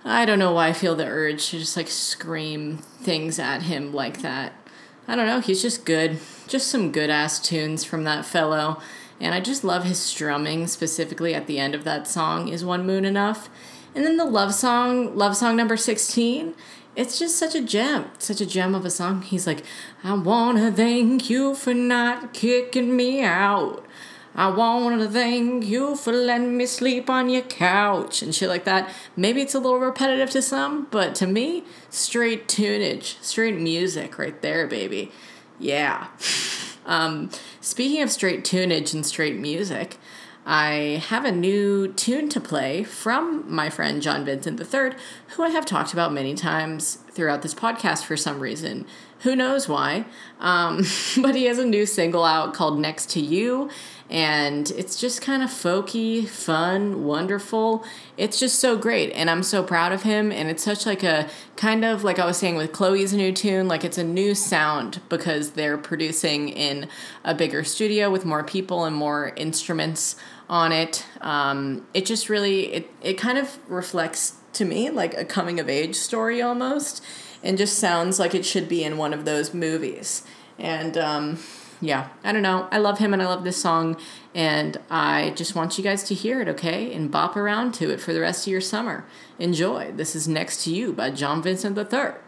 I don't know why I feel the urge to just like scream things at him like that. I don't know, he's just good. Just some good ass tunes from that fellow. And I just love his strumming, specifically at the end of that song, Is One Moon Enough? And then the love song, love song number 16, it's just such a gem, such a gem of a song. He's like, I wanna thank you for not kicking me out. I want to thank you for letting me sleep on your couch and shit like that. Maybe it's a little repetitive to some, but to me, straight tunage, straight music right there, baby. Yeah. (laughs) Um, speaking of straight tunage and straight music, I have a new tune to play from my friend John Vincent III, who I have talked about many times throughout this podcast for some reason. Who knows why? Um, (laughs) but he has a new single out called Next to You, and it's just kind of folky, fun, wonderful. It's just so great, and I'm so proud of him. And it's such like a kind of like I was saying with Chloe's new tune, like it's a new sound because they're producing in a bigger studio with more people and more instruments on it. Um, it just really it it kind of reflects to me like a coming of age story almost, and just sounds like it should be in one of those movies. And um, yeah, I don't know. I love him and I love this song, and I just want you guys to hear it, okay? And bop around to it for the rest of your summer. Enjoy. This is Next to You by John Vincent III.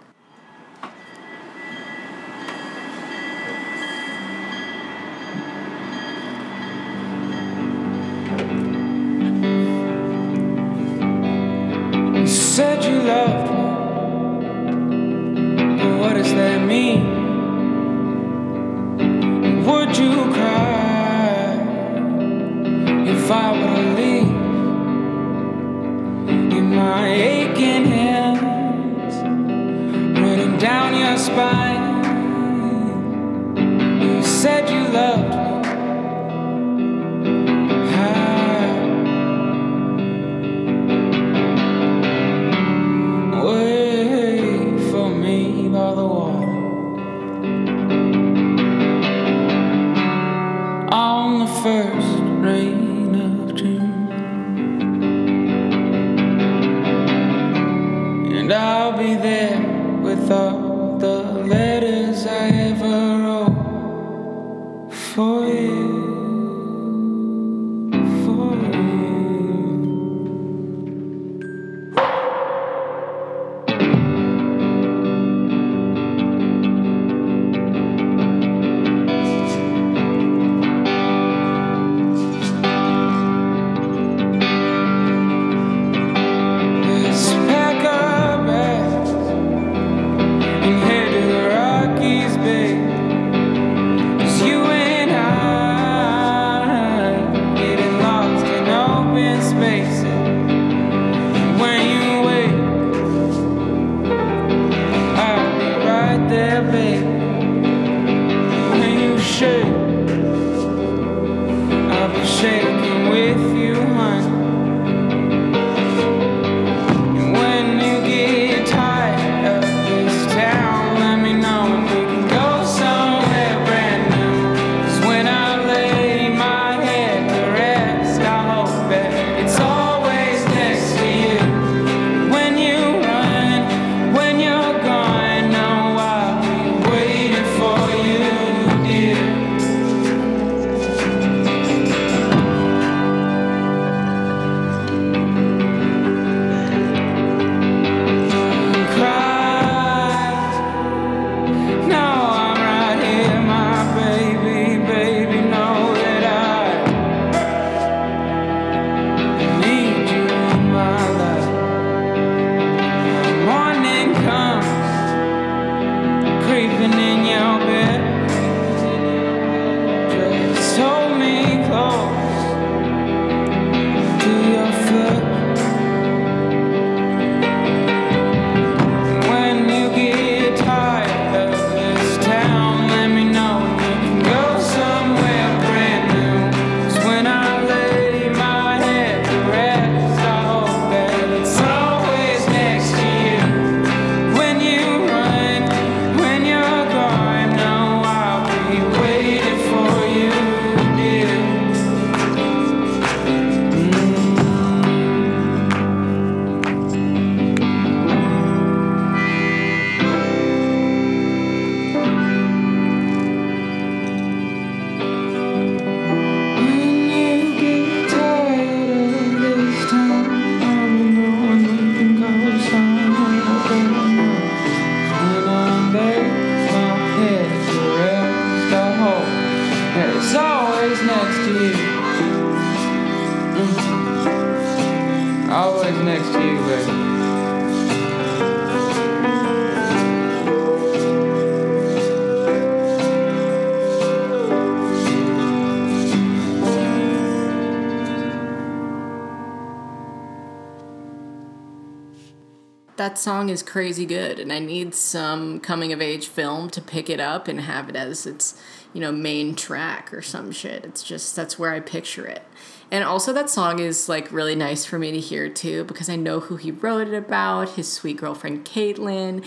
Song is crazy good, and I need some coming of age film to pick it up and have it as its, you know, main track or some shit. It's just that's where I picture it. And also that song is like really nice for me to hear too because I know who he wrote it about, his sweet girlfriend Caitlin.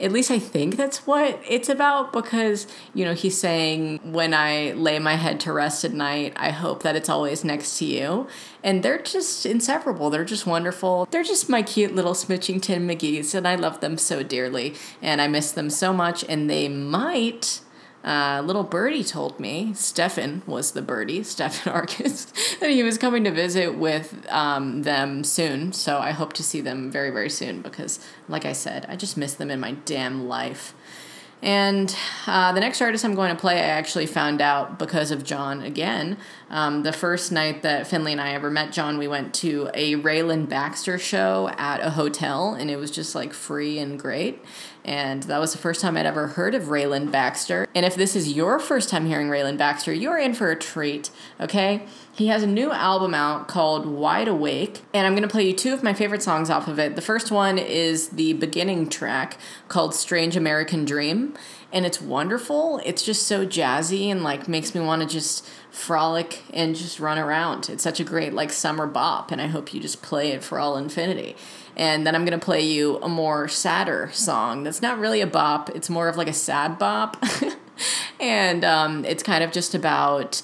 At least I think that's what it's about because, you know, he's saying, when I lay my head to rest at night, I hope that it's always next to you. And they're just inseparable. They're just wonderful. They're just my cute little Smitchington McGee's, and I love them so dearly. And I miss them so much, and they might. Uh, little birdie told me, Stefan was the birdie, (laughs) Stefan Arcus, that he was coming to visit with um, them soon. So I hope to see them very, very soon because, like I said, I just miss them in my damn life. And uh, the next artist I'm going to play, I actually found out because of John again. Um, the first night that Finley and I ever met John, we went to a Rayland Baxter show at a hotel, and it was just like free and great. And that was the first time I'd ever heard of Rayland Baxter. And if this is your first time hearing Rayland Baxter, you're in for a treat, okay? He has a new album out called Wide Awake, and I'm to play you two of my favorite songs off of it. The first one is the beginning track called Strange American Dream, and it's wonderful. It's just so jazzy and like makes me want to just frolic and just run around. It's such a great like summer bop, and I hope you just play it for all infinity. And then I'm gonna play you a more sadder song that's not really a bop, it's more of like a sad bop. (laughs) and um, it's kind of just about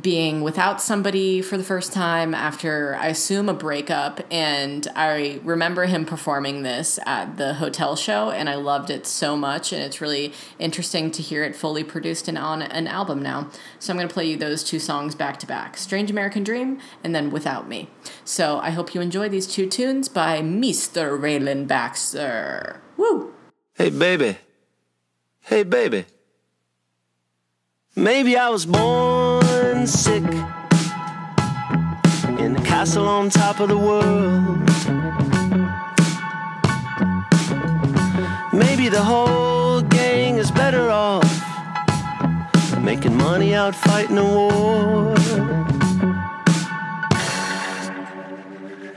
being without somebody for the first time after I assume a breakup and I remember him performing this at the hotel show and I loved it so much and it's really interesting to hear it fully produced and on an album now. So I'm going to play you those two songs back to back. Strange American Dream and then Without Me. So I hope you enjoy these two tunes by Mr. Rayland Baxter. Woo! Hey, baby. Hey, baby. Maybe I was born sick in a castle on top of the world. Maybe the whole gang is better off making money out fighting a war.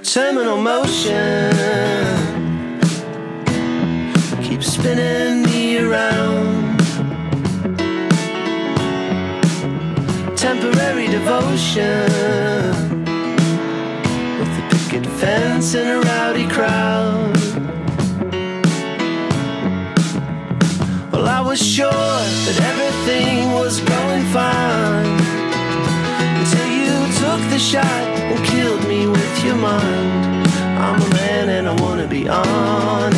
Terminal motion keeps spinning me around. Temporary devotion with a picket fence and a rowdy crowd. Well, I was sure that everything was going fine until you took the shot and killed me with your mind. I'm a man and I wanna be honest.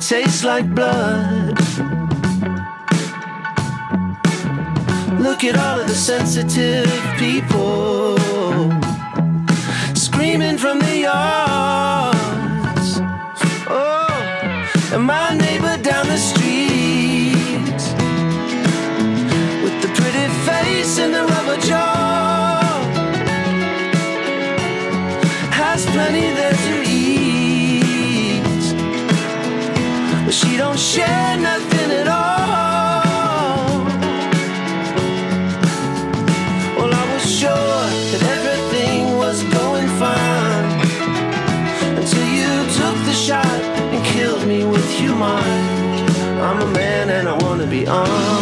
Tastes like blood. Look at all of the sensitive people screaming from the yards. Oh, and my neighbor down the street with the pretty face and the rubber jaw has plenty there to she don't share nothing at all. Well, I was sure that everything was going fine until you took the shot and killed me with your mind. I'm a man and I wanna be honest.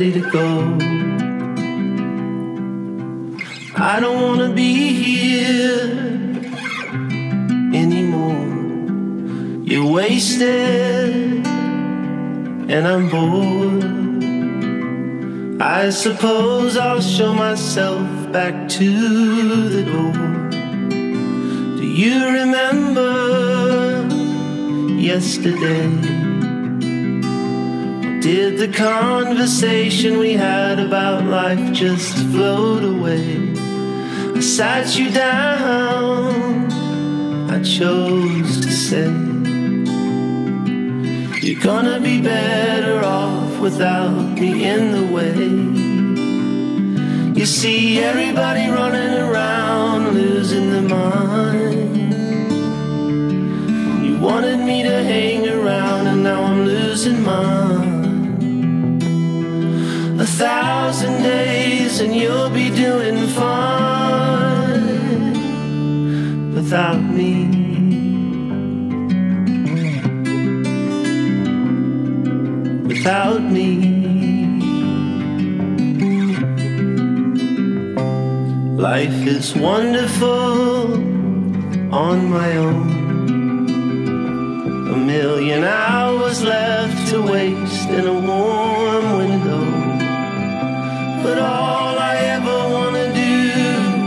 Ready to go. I don't wanna be here anymore. You're wasted, and I'm bored. I suppose I'll show myself back to the door. Do you remember yesterday? Did the conversation we had about life just float away? I sat you down, I chose to say, You're gonna be better off without me in the way. You see, everybody running around losing their mind. You wanted me to hang around, and now I'm losing mine. Thousand days, and you'll be doing fine without me. Without me. Life is wonderful on my own. A million hours left to waste in a warm. But all I ever wanna do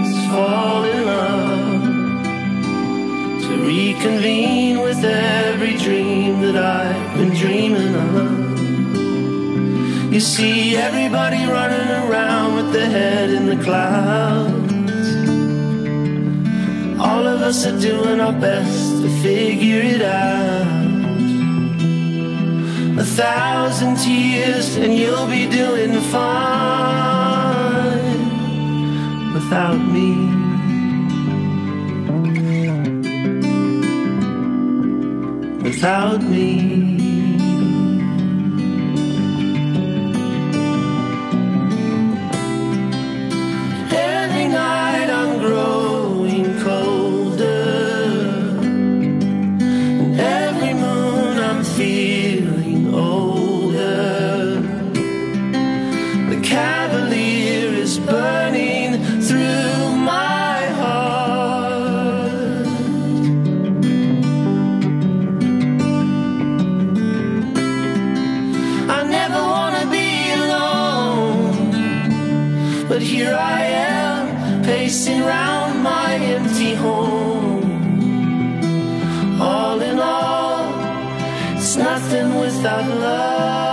is fall in love. To reconvene with every dream that I've been dreaming of. You see everybody running around with their head in the clouds. All of us are doing our best to figure it out. A thousand tears and you'll be doing fine without me. Without me. Nothing without love.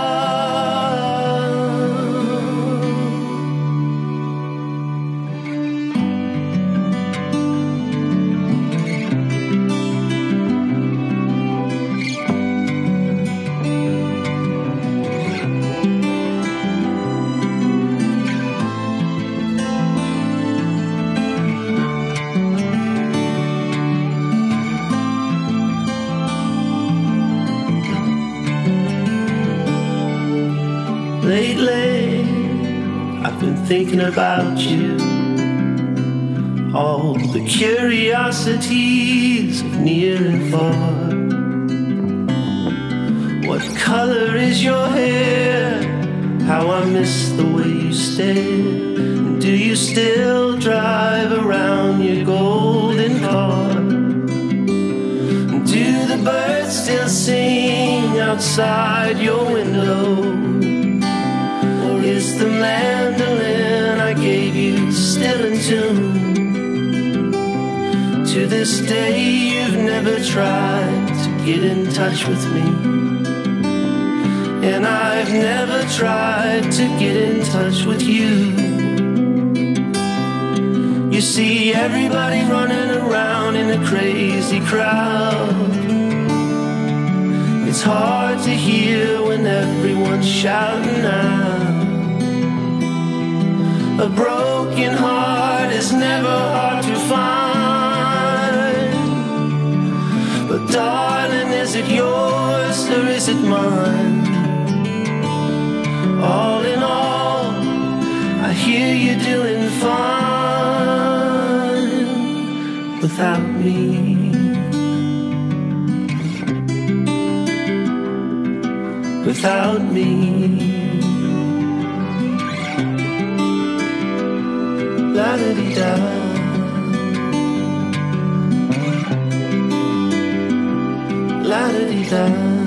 Thinking about you. All the curiosities of near and far. What color is your hair? How I miss the way you stare. And do you still drive around your golden car? And do the birds still sing outside your window? Or is the you To this day, you've never tried to get in touch with me. And I've never tried to get in touch with you. You see everybody running around in a crazy crowd. It's hard to hear when everyone's shouting out. A broken heart is never hard to find. But darling, is it yours or is it mine? All in all, I hear you're doing fine without me. without me. Da di da. La da da.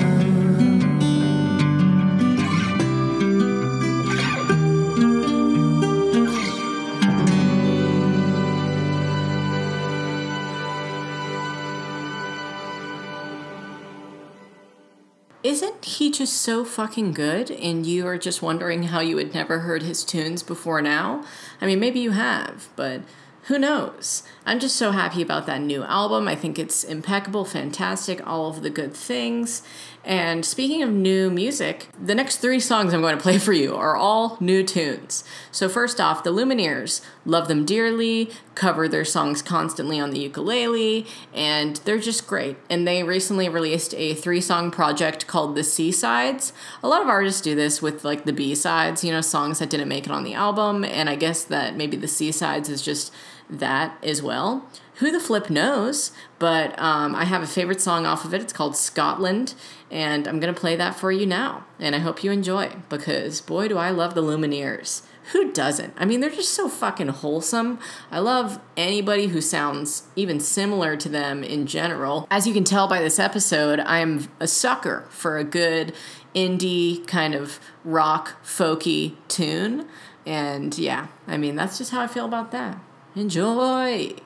Isn't he just so fucking good and you are just wondering how you had never heard his tunes before now? I mean, maybe you have, but who knows? I'm just so happy about that new album. I think it's impeccable, fantastic, all of the good things. And speaking of new music, the next three songs I'm going to play for you are all new tunes. So, first off, the Lumineers love them dearly, cover their songs constantly on the ukulele, and they're just great. And they recently released a three song project called The Seasides. A lot of artists do this with like the B sides, you know, songs that didn't make it on the album, and I guess that maybe The Seasides is just that as well. Who the flip knows? But um, I have a favorite song off of it. It's called Scotland, and I'm gonna play that for you now. And I hope you enjoy because boy, do I love the Lumineers. Who doesn't? I mean, they're just so fucking wholesome. I love anybody who sounds even similar to them in general. As you can tell by this episode, I'm a sucker for a good indie kind of rock folky tune. And yeah, I mean, that's just how I feel about that. Enjoy!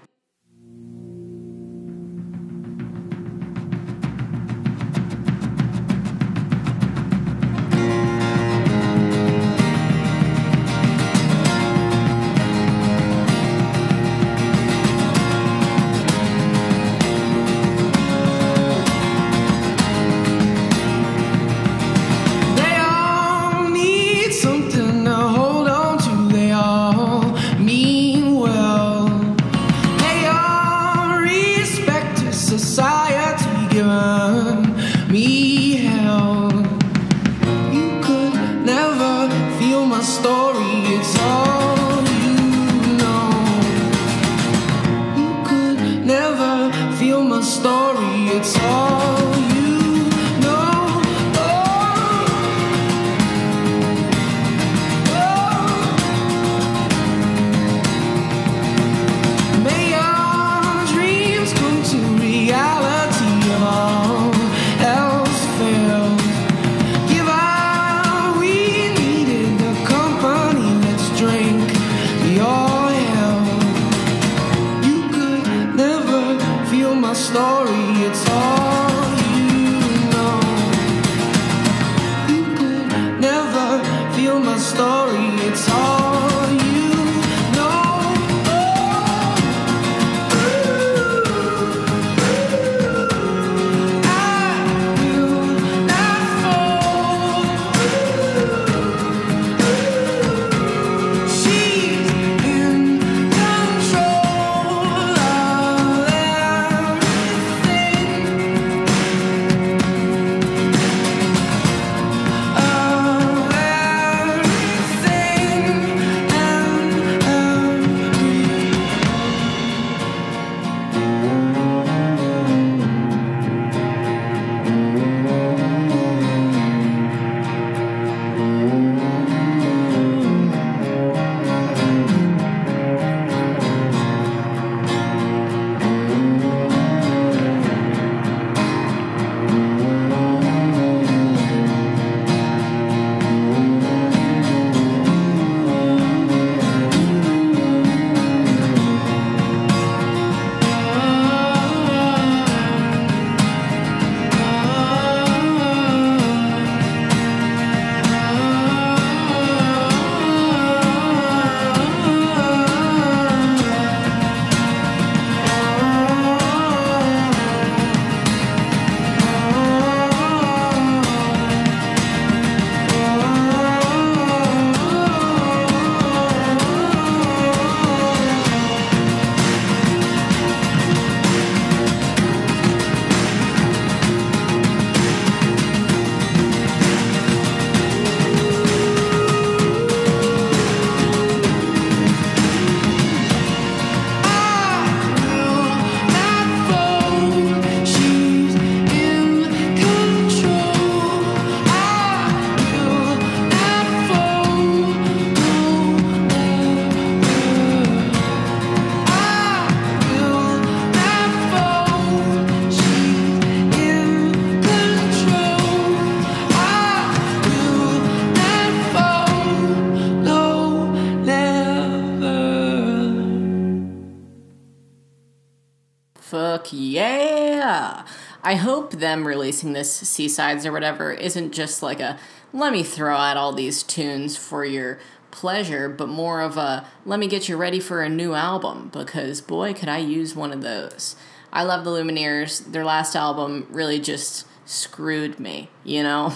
Hope them releasing this Seasides or whatever isn't just like a let me throw out all these tunes for your pleasure, but more of a let me get you ready for a new album because boy, could I use one of those. I love the Lumineers. Their last album really just screwed me, you know?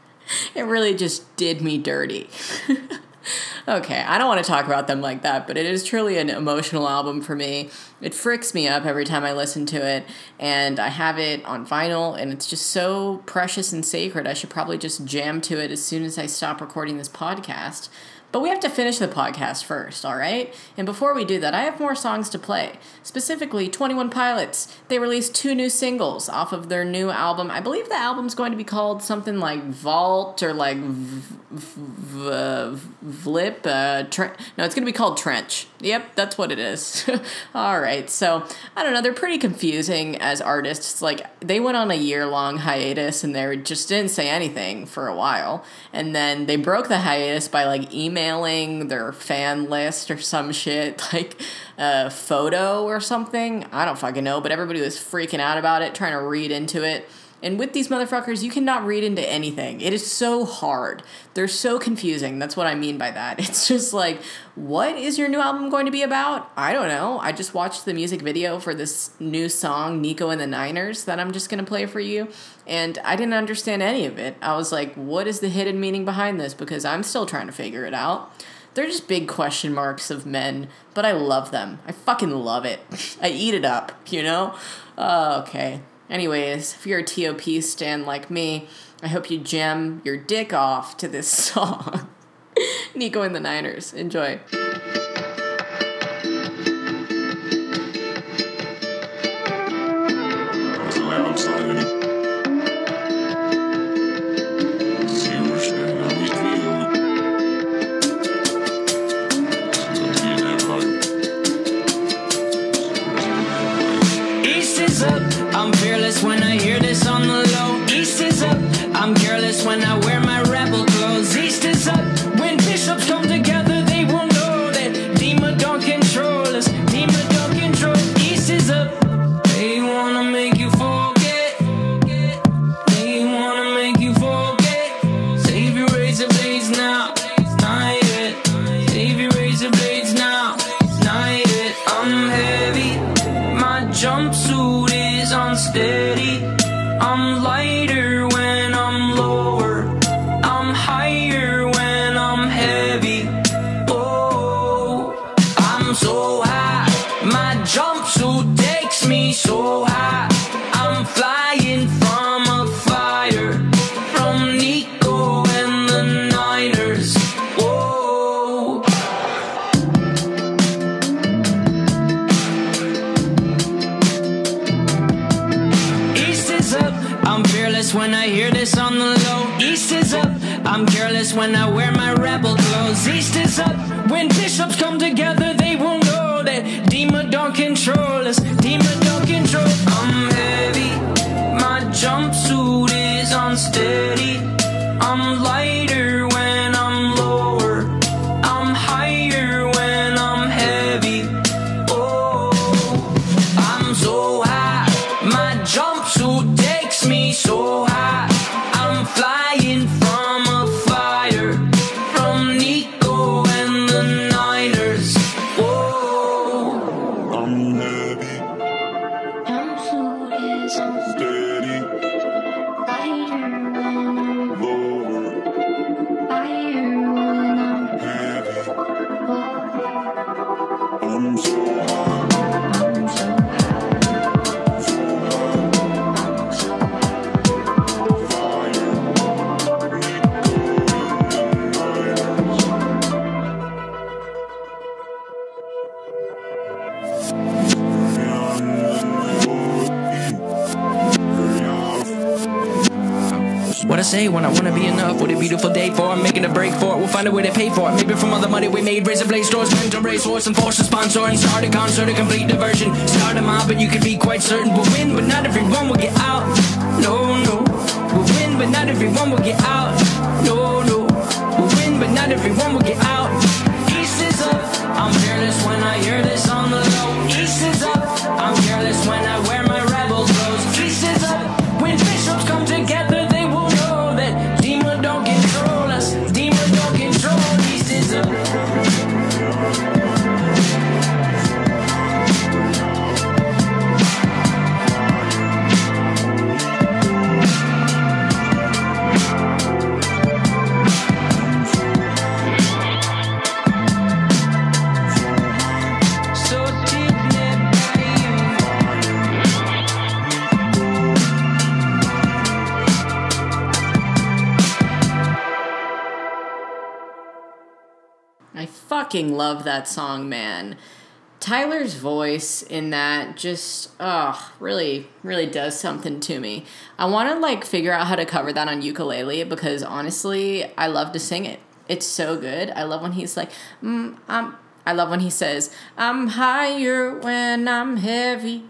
(laughs) it really just did me dirty. (laughs) okay, I don't want to talk about them like that, but it is truly an emotional album for me. It fricks me up every time I listen to it, and I have it on vinyl, and it's just so precious and sacred. I should probably just jam to it as soon as I stop recording this podcast. But we have to finish the podcast first, all right? And before we do that, I have more songs to play. Specifically, 21 Pilots. They released two new singles off of their new album. I believe the album's going to be called something like Vault or like v- v- uh, Vlip. Uh, tre- no, it's going to be called Trench. Yep, that's what it is. (laughs) all right, so I don't know. They're pretty confusing as artists. Like, they went on a year long hiatus and they just didn't say anything for a while. And then they broke the hiatus by like emailing their fan list or some shit, (laughs) like a photo or something. I don't fucking know, but everybody was freaking out about it, trying to read into it. And with these motherfuckers, you cannot read into anything. It is so hard. They're so confusing. That's what I mean by that. (laughs) It's just like, what is your new album going to be about? I don't know. I just watched the music video for this new song, Nico and the Niners, that I'm just going to play for you. And I didn't understand any of it. I was like, what is the hidden meaning behind this? Because I'm still trying to figure it out. They're just big question marks of men, but I love them. I fucking love it. (laughs) I eat it up, you know? Uh, okay. Anyways, if you're a TOP stan like me, I hope you jam your dick off to this (laughs) song. Nico and the Niners. Enjoy. I'm when I hear this on the low. East is up, I'm careless when I wear control find a way to pay for it. Maybe from all the money we made, razor blade stores, mental race horse, and force a sponsor and start a concert, a complete diversion. Start a mob, and you can be quite certain we'll win, but not everyone will get out. No, no, we'll win, but not everyone will get out. No, no, we'll win, but not everyone will get out. East is up. I'm fearless when I hear this on the low. East is up. I'm careless when I I fucking love that song, man. Tyler's voice in that just oh really really does something to me. I want to like figure out how to cover that on ukulele because honestly, I love to sing it. It's so good. I love when he's like, mm, I'm. I love when he says, "I'm higher when I'm heavy."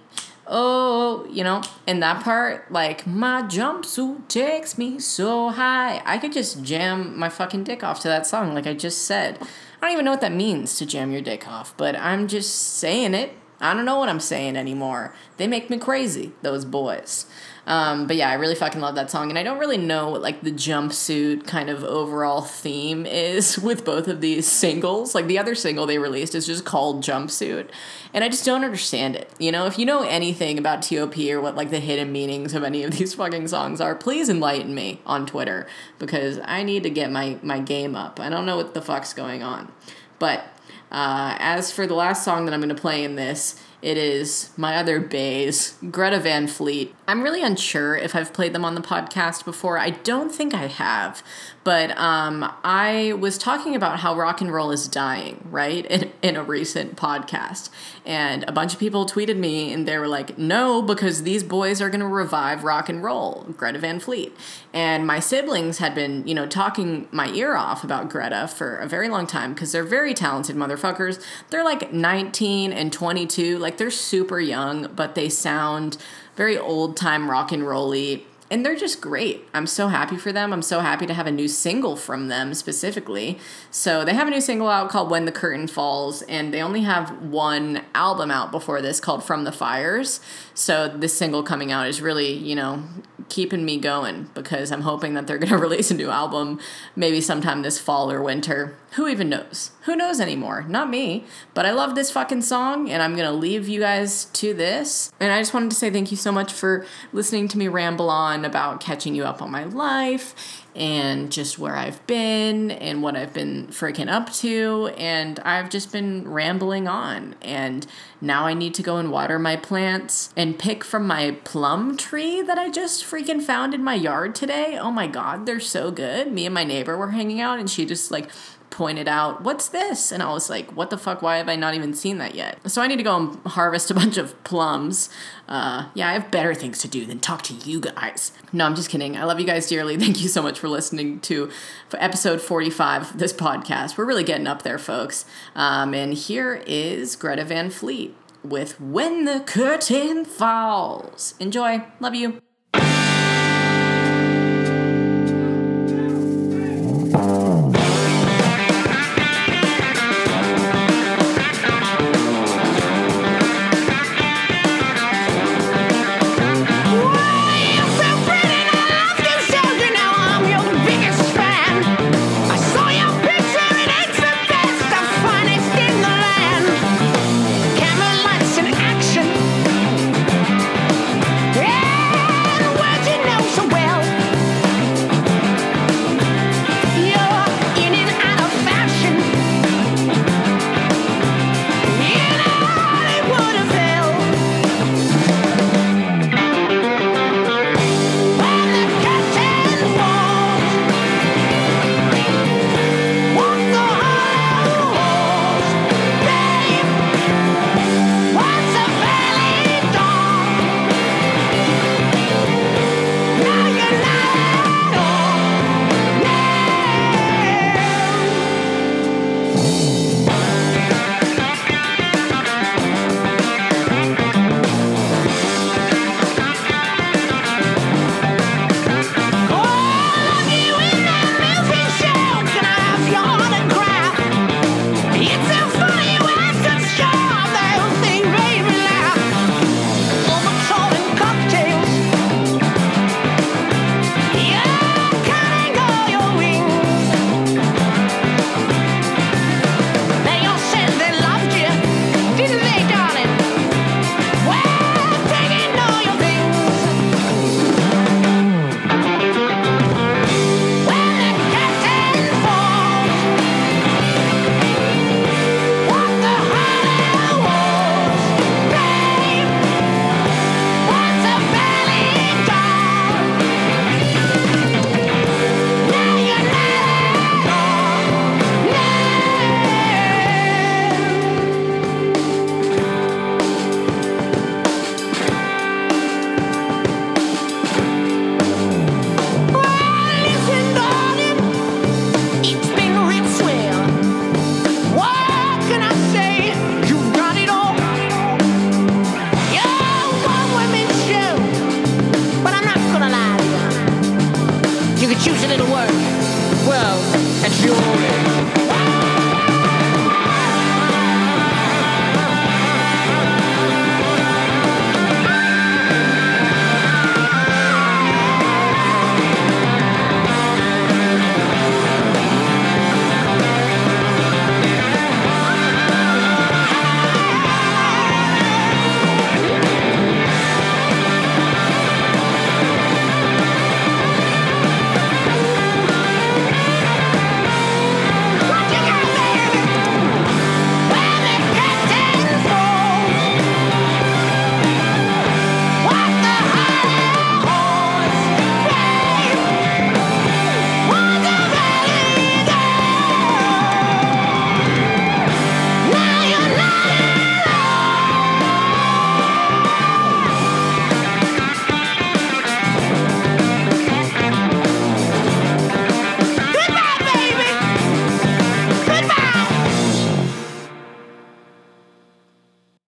Oh, you know, in that part, like, my jumpsuit takes me so high. I could just jam my fucking dick off to that song, like I just said. I don't even know what that means to jam your dick off, but I'm just saying it. I don't know what I'm saying anymore. They make me crazy, those boys. Um, but yeah, I really fucking love that song, and I don't really know what like the jumpsuit kind of overall theme is (laughs) with both of these singles. Like the other single they released is just called Jumpsuit, and I just don't understand it. You know, if you know anything about TOP or what like the hidden meanings of any of (laughs) these fucking songs are, please enlighten me on Twitter because I need to get my my game up. I don't know what the fuck's going on, but uh, as for the last song that I'm going to play in this, it is my other bays, Greta Van Fleet. I'm really unsure if I've played them on the podcast before. I don't think I have, but um, I was talking about how rock and roll is dying, right, in, in a recent podcast. And a bunch of people tweeted me and they were like, no, because these boys are going to revive rock and roll, Greta Van Fleet. And my siblings had been, you know, talking my ear off about Greta for a very long time because they're very talented motherfuckers. They're like 19 and 22, like they're super young, but they sound very old time rock and rolly and they're just great. I'm so happy for them. I'm so happy to have a new single from them specifically. So they have a new single out called When the Curtain Falls, and they only have one album out before this called From the Fires. So this single coming out is really, you know, keeping me going because I'm hoping that they're going (laughs) to release a new album maybe sometime this fall or winter. Who even knows? Who knows anymore? Not me. But I love this fucking song and I'm to leave you guys to this. And I just wanted to say thank you so much for listening to me ramble on about catching you up on my life and just where I've been and what I've been freaking up to. And I've just been rambling on. And now I need to go and water my plants and pick from my plum tree that I just freaking found in my yard today. Oh my God, they're so good. Me and my neighbor were hanging out and she just like pointed out, What's this? And I was like, What the fuck? Why have I not even seen that yet? So I need to go and harvest a (laughs) bunch of plums. Uh, yeah, I have better things to do than talk to you guys. No, I'm just kidding. I love you guys dearly. (laughs) Thank you so much for listening to episode 45 of this podcast. We're really getting up there, folks. Um, and here is Greta Van Fleet with When the Curtain Falls. Enjoy. Love you.